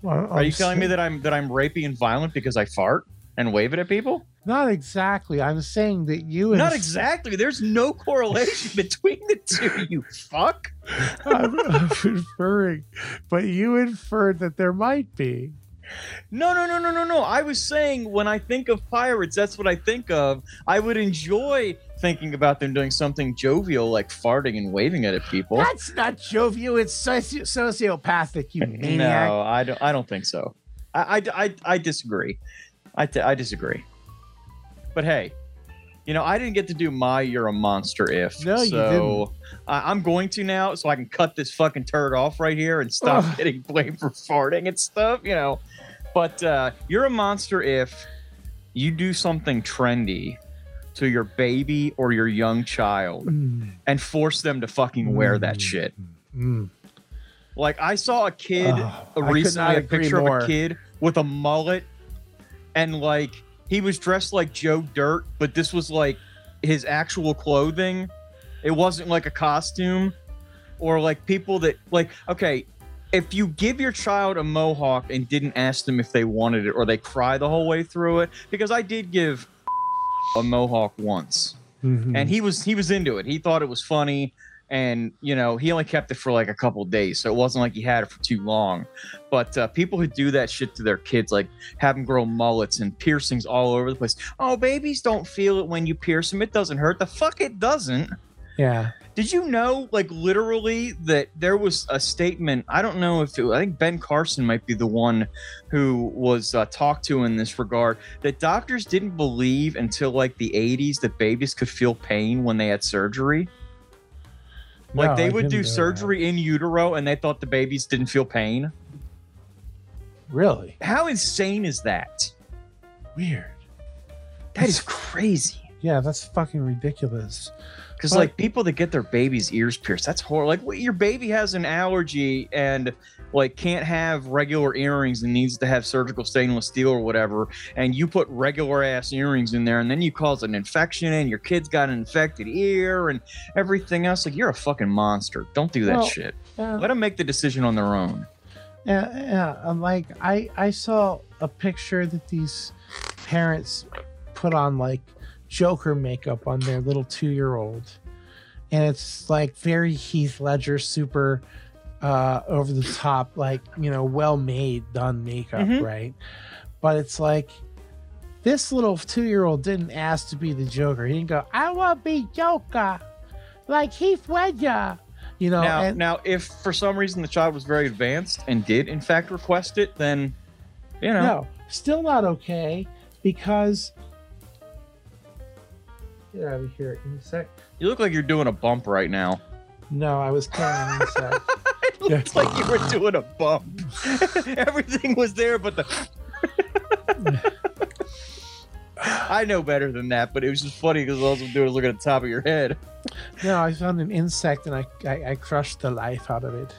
Well, Are you telling me that I'm that I'm rapey and violent because I fart and wave it at people? Not exactly. I'm saying that you. Not exactly. There's no correlation between the two. You fuck. I'm, I'm inferring, but you inferred that there might be. No, no, no, no, no, no. I was saying when I think of pirates, that's what I think of. I would enjoy thinking about them doing something jovial like farting and waving it at people. That's not jovial. It's soci- sociopathic. You maniac. No, I don't. I don't think so. I, I, I, I disagree. I, t- I disagree. But hey, you know, I didn't get to do my "You're a Monster" if. No, you so I I'm going to now, so I can cut this fucking turd off right here and stop Ugh. getting blamed for farting and stuff. You know, but uh, you're a monster if you do something trendy, to your baby or your young child Mm, and force them to fucking wear that shit. mm. Like I saw a kid Oh, recently, a picture more. of a kid with a mullet, and like he was dressed like Joe Dirt, but this was like his actual clothing. It wasn't like a costume, or like people that like okay. If you give your child a mohawk and didn't ask them if they wanted it, or they cry the whole way through it, because I did give a mohawk once Mhm. and he was he was into it. He thought it was funny, and you know he only kept it for like a couple days, so it wasn't like he had it for too long. But uh, people who do that shit to their kids, like have them grow mullets and piercings all over the place. Oh, babies don't feel it when you pierce them. It doesn't hurt. The fuck it doesn't. yeah. Did you know, like literally, that there was a statement? I don't know if it, I think Ben Carson might be the one who was uh, talked to in this regard. That doctors didn't believe until like the 80s that babies could feel pain when they had surgery. Like No, they would do know that. surgery in utero and they thought the babies didn't feel pain. Really How insane is that? weird. That is crazy. Yeah, that's fucking ridiculous. Because like people that get their baby's ears pierced, that's horrible. Like what, your baby has an allergy and like can't have regular earrings and needs to have surgical stainless steel or whatever, and you put regular ass earrings in there, and then you cause an infection, and your kid's got an infected ear and everything else. Like you're a fucking monster. Don't do that Well, shit. Yeah, Let them make the decision on their own. yeah, yeah. I'm like I I saw a picture that these parents put on like Joker makeup on their little two year old, and it's like very Heath Ledger, super uh over the top, like you know, well made, done makeup, Mhm. right? But it's like this little two year old didn't ask to be the Joker. He didn't go, I want to be Joker, like Heath Ledger. You know, now, and now, if for some reason the child was very advanced and did in fact request it, then you know, No, still not okay because. Get out of here, insect. you look like you're doing a bump right now. No, I was killing an insect. It looks like you were doing a bump. Everything was there, but the. I know better than that, but it was just funny because all I was doing was looking at the top of your head. no, I found an insect and I, I I crushed the life out of it.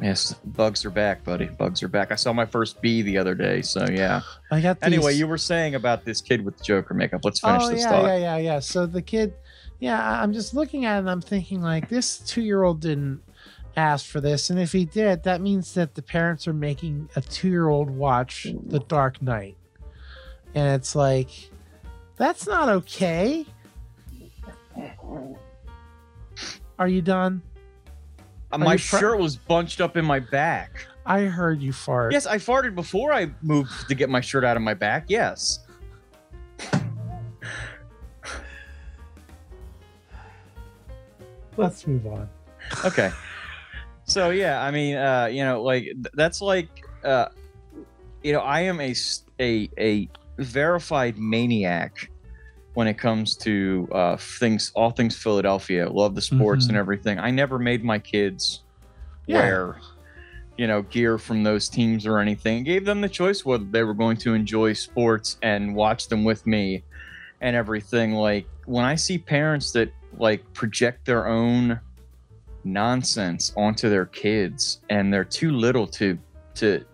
Yes, bugs are back, buddy. Bugs are back. I saw my first bee the other day, so yeah. I got these... Anyway, you were saying about this kid with the Joker makeup. Let's finish oh this yeah, thought. yeah, yeah, yeah. So the kid, yeah, I'm just looking at it and I'm thinking like this two year old didn't ask for this, and if he did, that means that the parents are making a two year old watch The Dark Knight, and it's like that's not okay. Are you done? Uh, my shirt was bunched up in my back. I heard you fart. Yes, I farted before I moved to get my shirt out of my back. Yes. Let's move on. okay so yeah i mean uh you know like th- that's like uh you know i am a a a verified maniac when it comes to uh things all things philadelphia. Love the sports Mhm. and everything. I never made my kids Yeah. wear you know gear from those teams or anything. Gave them the choice whether they were going to enjoy sports and watch them with me and everything. Like when i see parents that like project their own nonsense onto their kids and they're too little to to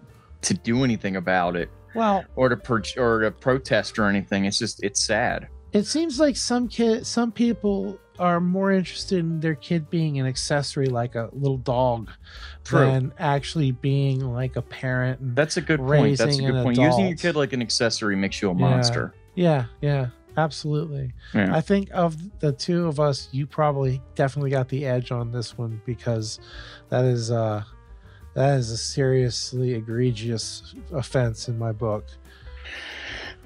to do anything about it Well, or to per- or to protest or anything it's just it's sad it seems like some kid, some people are more interested in their kid being an accessory, like a little dog, True. than actually being like a parent. That's a good point that's a good point using your kid like an accessory makes you a Yeah. monster yeah, yeah, absolutely. Yeah. I think of the two of us, you probably definitely got the edge on this one because that is uh that is a seriously egregious offense in my book.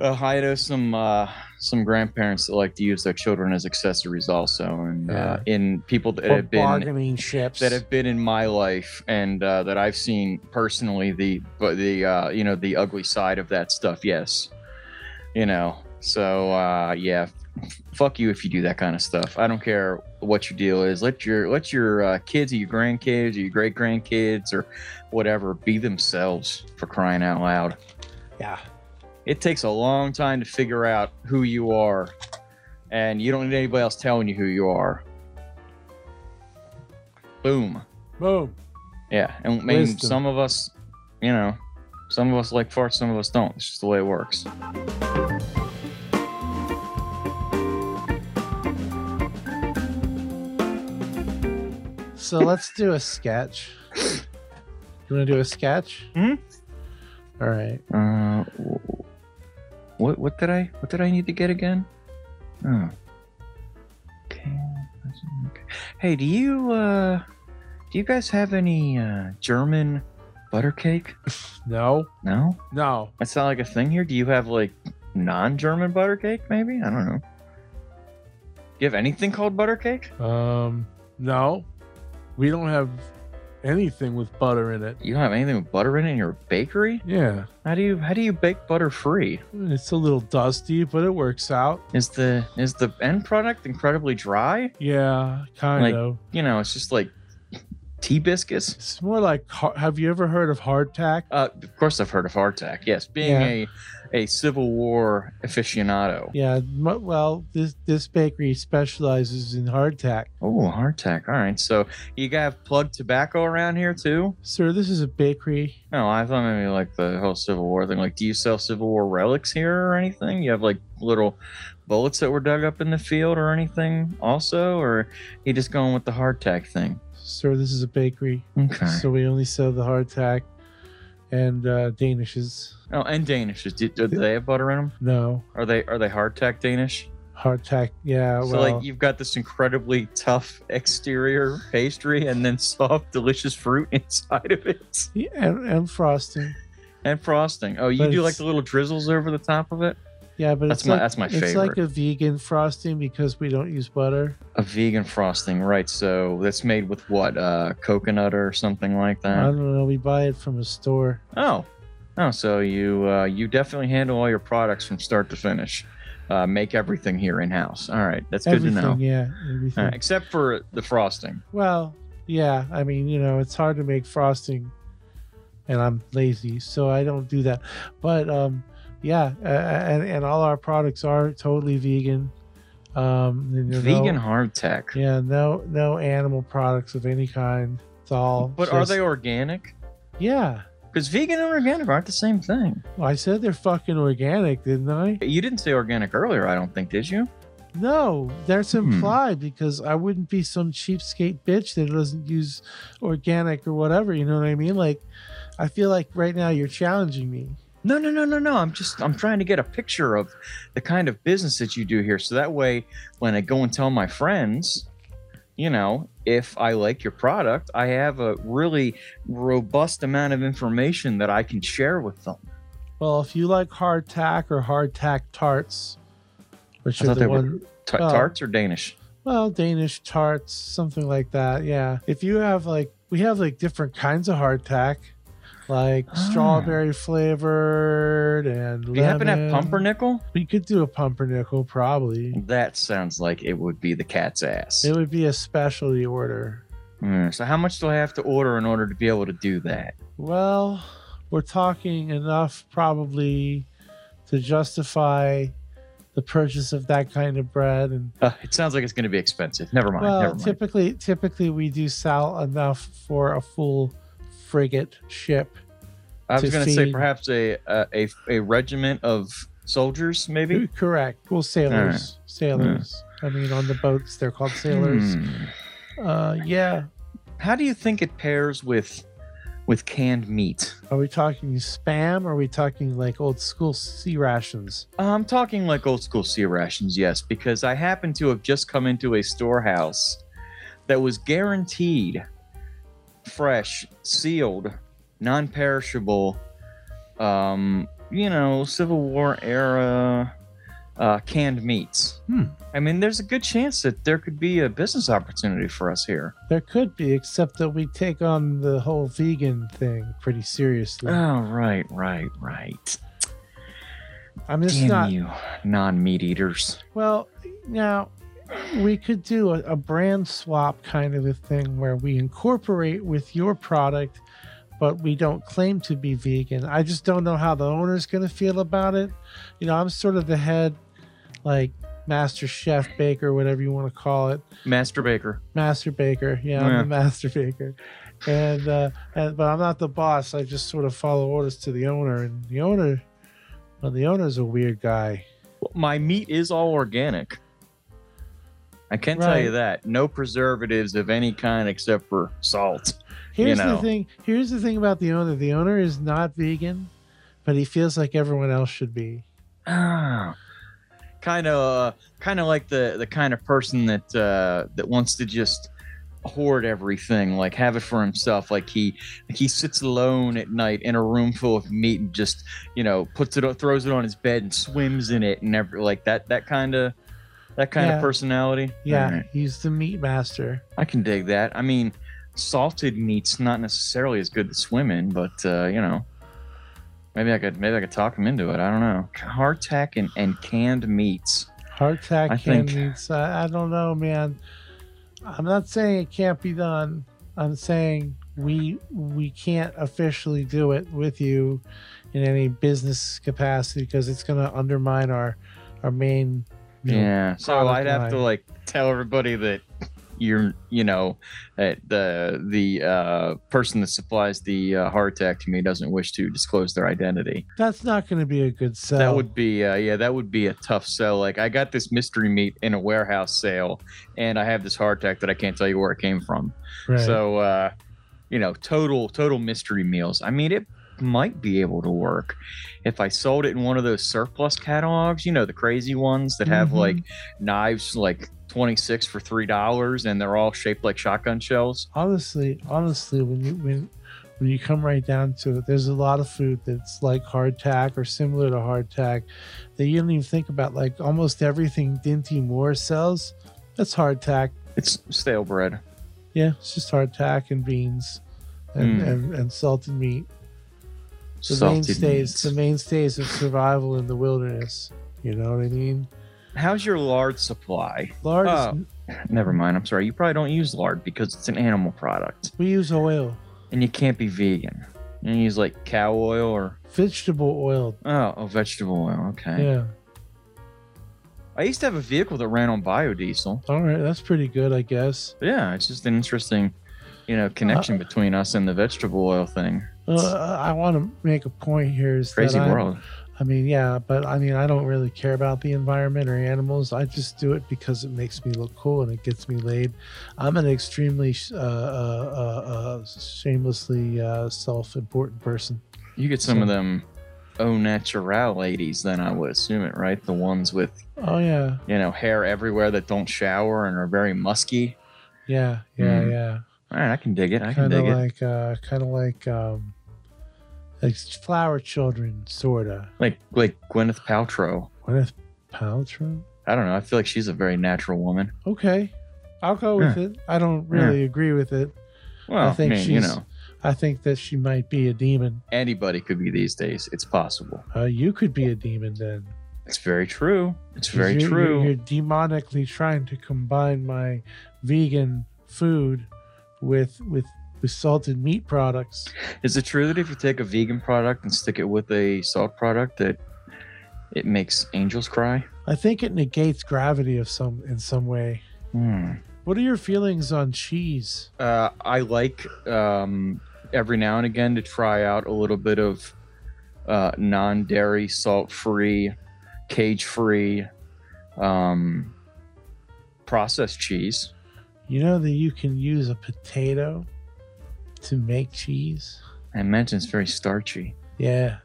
Uh, I know some uh, some grandparents that like to use their children as accessories also, and uh, in people that Or have been bargaining ships. that have been in my life and uh, that I've seen personally the but the uh, you know the ugly side of that stuff. Yes, you know. So uh, yeah, fuck you if you do that kind of stuff. I don't care what your deal is. Let your let your uh, kids or your grandkids or your great grandkids or whatever be themselves for crying out loud yeah. It takes a long time to figure out who you are and you don't need anybody else telling you who you are. Boom. Boom. Yeah, and I mean, Wisdom. some of us, you know, some of us like farts, some of us don't. It's just the way it works. So let's do a sketch. You want to do a sketch? Mhm. All right. Uh, w- what what did I what did I need to get again? Oh. Okay. Hey, do you uh do you guys have any uh German butter cake? No. No, No. that's not like a thing here. Do you have like non-German butter cake? Maybe I don't know. Do you have anything called butter cake? Um. No. We don't have anything with butter in it. You don't have anything with butter in it in your bakery? Yeah. How do you how do you bake butter free? It's a little dusty, but it works out. Is the is the end product incredibly dry? Yeah, kind Like- of. You know, it's just like tea biscuits. It's more like. Have you ever heard of hardtack? Uh, of course, I've heard of hardtack. Yes, being Yeah. a a Civil War aficionado. Yeah. Well, this this bakery specializes in hardtack. Oh, hardtack. All right. So you have plug tobacco around here too? Sir, this is a bakery. No, I thought maybe like the whole Civil War thing. Like, do you sell Civil War relics here or anything? You have like little bullets that were dug up in the field or anything also, or you just going with the hardtack thing? Sir, this is a bakery. Okay. So we only sell the hardtack and uh, Danishes. Oh, and Danish. Do, do they have butter in them? No. Are they are they hardtack Danish? Hardtack. Yeah. So well, like you've got this incredibly tough exterior pastry and then soft, delicious fruit inside of it, yeah, and, and frosting. and frosting. Oh, you But do like the little drizzles over the top of it. Yeah, but That's it's my like, that's my favorite. it's like a vegan frosting because we don't use butter. a vegan frosting, right? So that's made with what? Uh, coconut or something like that. I don't know. We buy it from a store. Oh, oh. So you uh, you definitely handle all your products from start to finish. Uh, make everything here in house. All right, that's good everything, to know. yeah, everything. Right, except for the frosting. Well, yeah. I mean, you know, it's hard to make frosting, and I'm lazy, so I don't do that. But um, yeah, uh, and and all our products are totally vegan. Um, and, you know, Vegan hardtack. Yeah, no, no animal products of any kind. It's all. But are they organic? Yeah. Because vegan and organic aren't the same thing. Well, I said they're fucking organic, didn't I? You didn't say organic earlier, I don't think, did you? No, that's Hmm. implied because I wouldn't be some cheapskate bitch that doesn't use organic or whatever. You know what I mean? Like, I feel like right now you're challenging me. No, no, no, no, no. I'm just I'm trying to get a picture of the kind of business that you do here. So that way when I go and tell my friends, you know, if I like your product, I have a really robust amount of information that I can share with them. Well, if you like hardtack or hardtack tarts, which I are the they were- one, T- Oh. tarts or Danish? well, Danish tarts, something like that. Yeah. If you have like, we have like different kinds of hardtack, like Ah. strawberry flavored and Do you happen to have pumpernickel? We could do a pumpernickel, probably. That sounds like it would be the cat's ass. It would be a specialty order. Mm, so how much do I have to order in order to be able to do that? Well, we're talking enough probably to justify the purchase of that kind of bread and Uh, it sounds like it's going to be expensive. Never mind. well never mind. typically typically we do sell enough for a full frigate ship I was going to say perhaps a, a a a regiment of soldiers, maybe. correct. Well sailors. Sailors. I mean on the boats they're called sailors. Hmm. uh yeah. How do you think it pairs with with canned meat? are we talking spam? Or are we talking like old school C rations? I'm talking like old school C rations, yes, because I happen to have just come into a storehouse that was guaranteed fresh, sealed, non-perishable. Um, you know, Civil War era uh, canned meats. Hmm. I mean, there's a good chance that there could be a business opportunity for us here. there could be except that we take on the whole vegan thing pretty seriously Oh, right, right, right. i'm just Damn not you, non-meat eaters. Well, now we could do a, a brand swap kind of a thing where we incorporate with your product, but we don't claim to be vegan. I just don't know how the owner's going to feel about it. You know, I'm sort of the head, like master chef baker, whatever you want to call it, Master Baker. master baker. Yeah, I'm Yeah. the master baker. And, uh, and but I'm not the boss. I just sort of follow orders to the owner, and the owner, well, the owner's a weird guy. My meat is all organic. I can tell you that. No preservatives of any kind except for salt. Here's know. the thing. Here's the thing about the owner. The owner is not vegan, but he feels like everyone else should be. Ah. Kind of kind of like the the kind of person that uh that wants to just hoard everything, like have it for himself. Like he like he sits alone at night in a room full of meat and just, you know, puts it throws it on his bed and swims in it and every like that that kind of that kind Yeah. of personality. Yeah, Alright. he's the meat master. I can dig that. I mean, salted meat's not necessarily as good to swim in, but uh, you know, maybe I could maybe I could talk him into it. I don't know. Hardtack and, and canned meats. Hardtack I canned think- meats. I, I don't know, man. I'm not saying it can't be done. I'm saying we we can't officially do it with you in any business capacity because it's going to undermine our our main. You know, Yeah. So I'd have to like tell everybody that you're, you know, that the the uh, person that supplies the uh, attack to me doesn't wish to disclose their identity. That's not going to be a good sell. That would be, uh, yeah, that would be a tough sell. Like I got this mystery meat in a warehouse sale, and I have this heart attack that I can't tell you where it came from. Right. So, uh, you know, total total mystery meals. I mean, it might be able to work if I sold it in one of those surplus catalogs. You know, the crazy ones that have Mhm. like knives like twenty six for three dollars, and they're all shaped like shotgun shells. honestly, honestly, when you when when you come right down to it, there's a lot of food that's like hardtack or similar to hardtack that you don't even think about. Like almost everything Dinty Moore sells, that's hardtack. It's stale bread. Yeah, it's just hardtack and beans and, Mm. and, and salted meat. The Salted mainstays, meats. the mainstays of survival in the wilderness. You know what I mean? How's your lard supply? Lard, is- Oh. Never mind. I'm sorry. You probably don't use lard because it's an animal product, we use oil, and you can't be vegan. You use like cow oil or vegetable oil. oh, oh vegetable oil. Okay. Yeah. I used to have a vehicle that ran on biodiesel. All right, that's pretty good, I guess. Yeah, it's just an interesting, you know, connection Uh, between us and the vegetable oil thing. Uh, I want to make a point here. Is Crazy world. I mean, yeah, but I mean, I don't really care about the environment or animals. I just do it because it makes me look cool and it gets me laid. I'm an extremely uh, uh, uh, uh, shamelessly uh, self-important person. You get some So- of them au naturel ladies, then I would assume it, right? The ones with Oh yeah, you know hair everywhere that don't shower and are very musky. yeah, yeah, Mm. yeah. All right, I can dig it. I can Kind of dig it. like, uh, kind of like, um, like flower children, sorta. Like like Gwyneth Paltrow. Gwyneth Paltrow. I don't know. I feel like she's a very natural woman. Okay, I'll go with it. I don't really agree with it. Well, I, think mean, you know, I think that she might be a demon. anybody could be these days. It's possible. Uh, you could be a demon then. It's very true. It's very you're, true. You're, you're demonically trying to combine my vegan food with with with salted meat products. Is it true that if you take a vegan product and stick it with a salt product, that it makes angels cry? I think it negates gravity of some in some way. Hmm. What are your feelings on cheese? Uh, I like um, every now and again to try out a little bit of uh, non-dairy, salt-free, cage-free um, processed cheese. You know that you can use a potato to make cheese. I imagine it's very starchy. Yeah.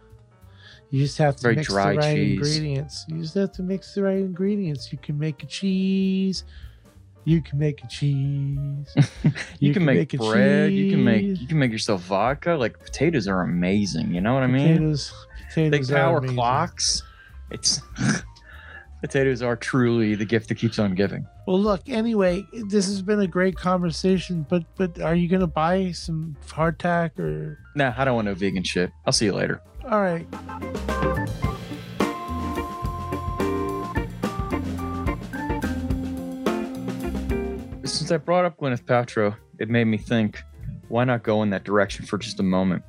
You just have to Very mix the right cheese. ingredients. You just have to mix the right ingredients. You can make a cheese. You can make a cheese. You, can, make, a bread. You can make you can make yourself vodka. Like potatoes are amazing. You know what I mean? potatoes. They Potatoes are power clocks. It's potatoes are truly the gift that keeps on giving. Well, look. Anyway, this has been a great conversation. But but are you gonna buy some hardtack or? Nah, I don't want no vegan shit. I'll see you later. All right. Since I brought up Gwyneth Paltrow, it made me think, why not go in that direction for just a moment?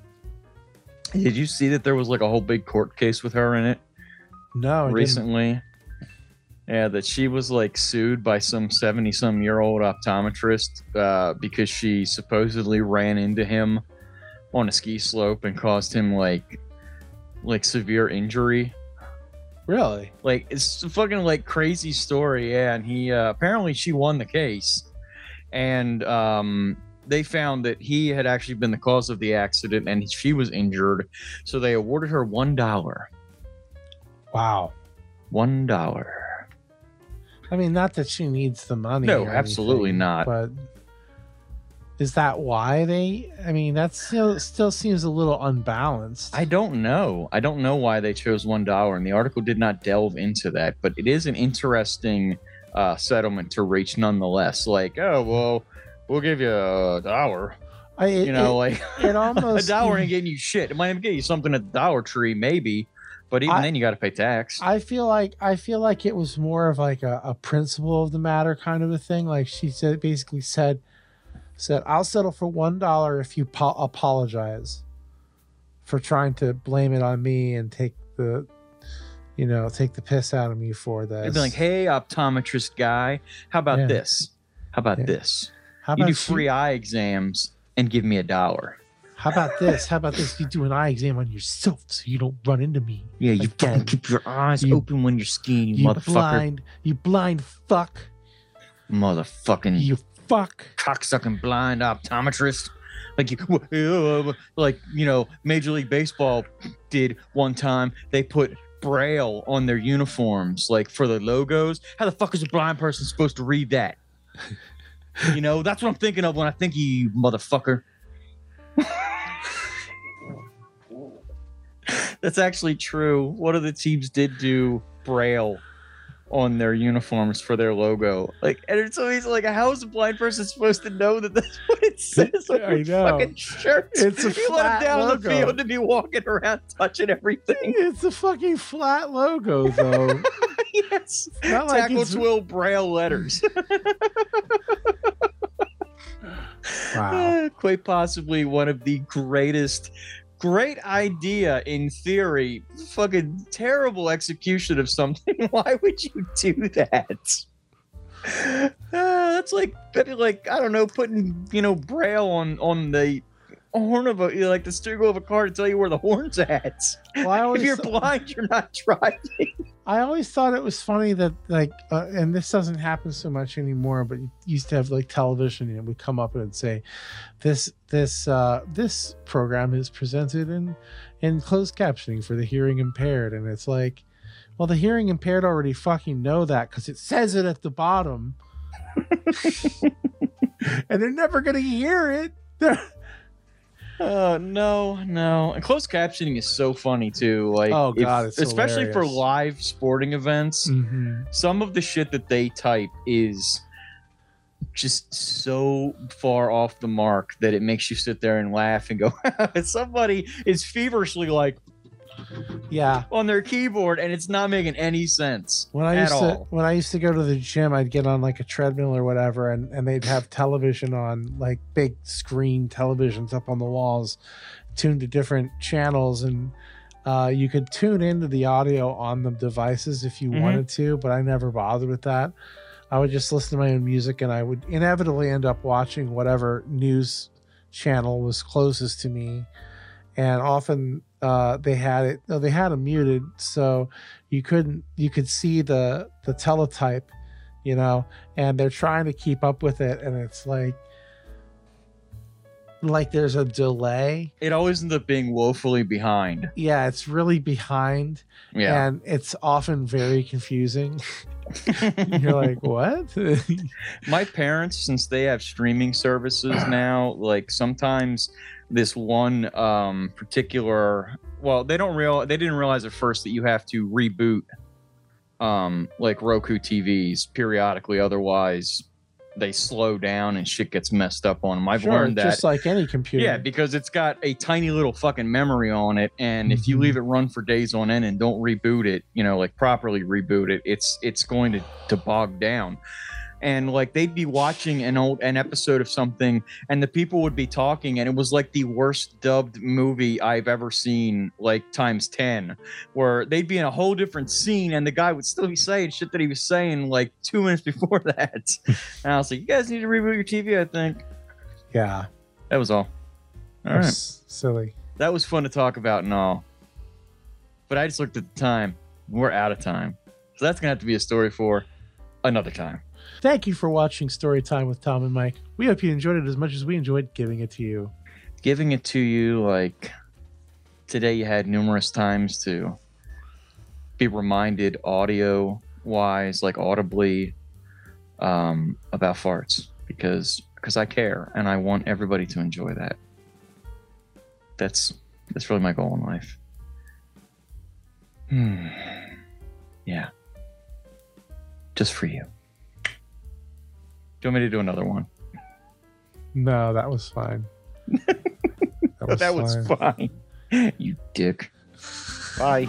Did you see that there was like a whole big court case with her in it No, I didn't. Yeah, that she was like sued by some 70 some year old optometrist uh, because she supposedly ran into him on a ski slope and caused him like like severe injury. Really? Like it's a fucking like crazy story, yeah. And he uh, apparently she won the case, and um, they found that he had actually been the cause of the accident, and she was injured, so they awarded her one dollar. Wow. One dollar. I mean, not that she needs the money. No, absolutely anything, not. But is that why they? I mean, that still still seems a little unbalanced. I don't know. I don't know why they chose one dollar, and the article did not delve into that. But it is an interesting uh, settlement to reach, nonetheless. Like, oh well, we'll give you a dollar. I, it, You know, like it, it almost a dollar ain't getting you shit. It might even get you something at the Dollar Tree, maybe, but even I- then you got to pay tax. I feel like I feel like it was more of like a, a principle of the matter kind of a thing. Like she said, basically said, said I'll settle for one dollar if you po- apologize for trying to blame it on me and take the, you know, take the piss out of me for this. They'd be like, "Hey, optometrist guy, how about Yeah. this? How about Yeah. this? how about You do free eye exams and give me a dollar." How about this? How about this? You do an eye exam on yourself so you don't run into me. Yeah, you Again. fucking keep your eyes You- open when you're skiing, you, You motherfucker. blind, you blind fuck, Motherfucking you fuck. cocksucking blind optometrist. Like you, like you know, Major League Baseball did one time. They put braille on their uniforms, like for the logos. How the fuck is a blind person supposed to read that? You know, that's what I'm thinking of when I think of you, motherfucker. that's actually true. One of the teams did do braille on their uniforms for their logo. Like, and it's always like, how is a blind person supposed to know that that's what it says on I your know. fucking shirt? It's a you let flat them down on logo. the field to be walking around touching everything. It's a fucking flat logo, though. yes, Not like tackle it's- braille letters. Wow. Quite possibly one of the greatest. Great idea in theory, fucking terrible execution of something. Why would you do that? Uh, that's like that'd be like I don't know, putting you know braille on on the horn of a like the steering wheel of a car to tell you where the horn's at. Well, If you're blind, you're not driving. I always thought it was funny that like, uh, and this doesn't happen so much anymore. But you used to have like television, and it would come up and it'd say, "This this uh, this program is presented in in closed captioning for the hearing impaired," and it's like, well, the hearing impaired already fucking know that because it says it at the bottom, and they're never gonna hear it. They're- Uh, no, no. And closed captioning is so funny too. Like, Oh, if- God, it's especially for live sporting events. Mhm. Some of the shit that they type is just so far off the mark that it makes you sit there and laugh and go, somebody is feverishly like Yeah. on their keyboard and it's not making any sense When I used to all. when I used to go to the gym, I'd get on like a treadmill or whatever, and, and they'd have television on, like big screen televisions up on the walls, tuned to different channels, and uh, you could tune into the audio on the devices if you Mhm. wanted to. But I never bothered with that. I would just listen to my own music, and I would inevitably end up watching whatever news channel was closest to me, and often uh, they had it. No, they had them muted, so you couldn't. You could see the the teletype, you know, and they're trying to keep up with it, and it's like, like there's a delay. It always ends up being woefully behind. Yeah, it's really behind, Yeah. and it's often very confusing. You're like, what? my parents since they have streaming services now like sometimes this one um particular well they don't real they didn't realize at first that you have to reboot um like roku tvs periodically otherwise they slow down and shit gets messed up on them i've Sure, learned that just like any computer. yeah, because it's got a tiny little fucking memory on it, and if you Mhm. leave it run for days on end and don't reboot it, you know, like properly reboot it, it's it's going to to bog down. And like they'd be watching an old an episode of something and the people would be talking and it was like the worst dubbed movie I've ever seen like times 10 where they'd be in a whole different scene and the guy would still be saying shit that he was saying like 2 minutes before that. and I was like, "You guys need to reboot your TV, I think." Yeah. That was all. All right. Silly. That was fun to talk about and all. But I just looked at the time. We're out of time. So that's going to have to be a story for another time. Thank you for watching Story Time with Tom and Mike. We hope you enjoyed it as much as we enjoyed giving it to you. Giving it to you like today, you had numerous times to be reminded audio wise, like audibly, um, about farts because because I care and I want everybody to enjoy that. That's that's really my goal in life. Hmm. Yeah. Just for you. Do you want me to do another one? No, that was fine. That was that was fine. fine. you dick. Bye.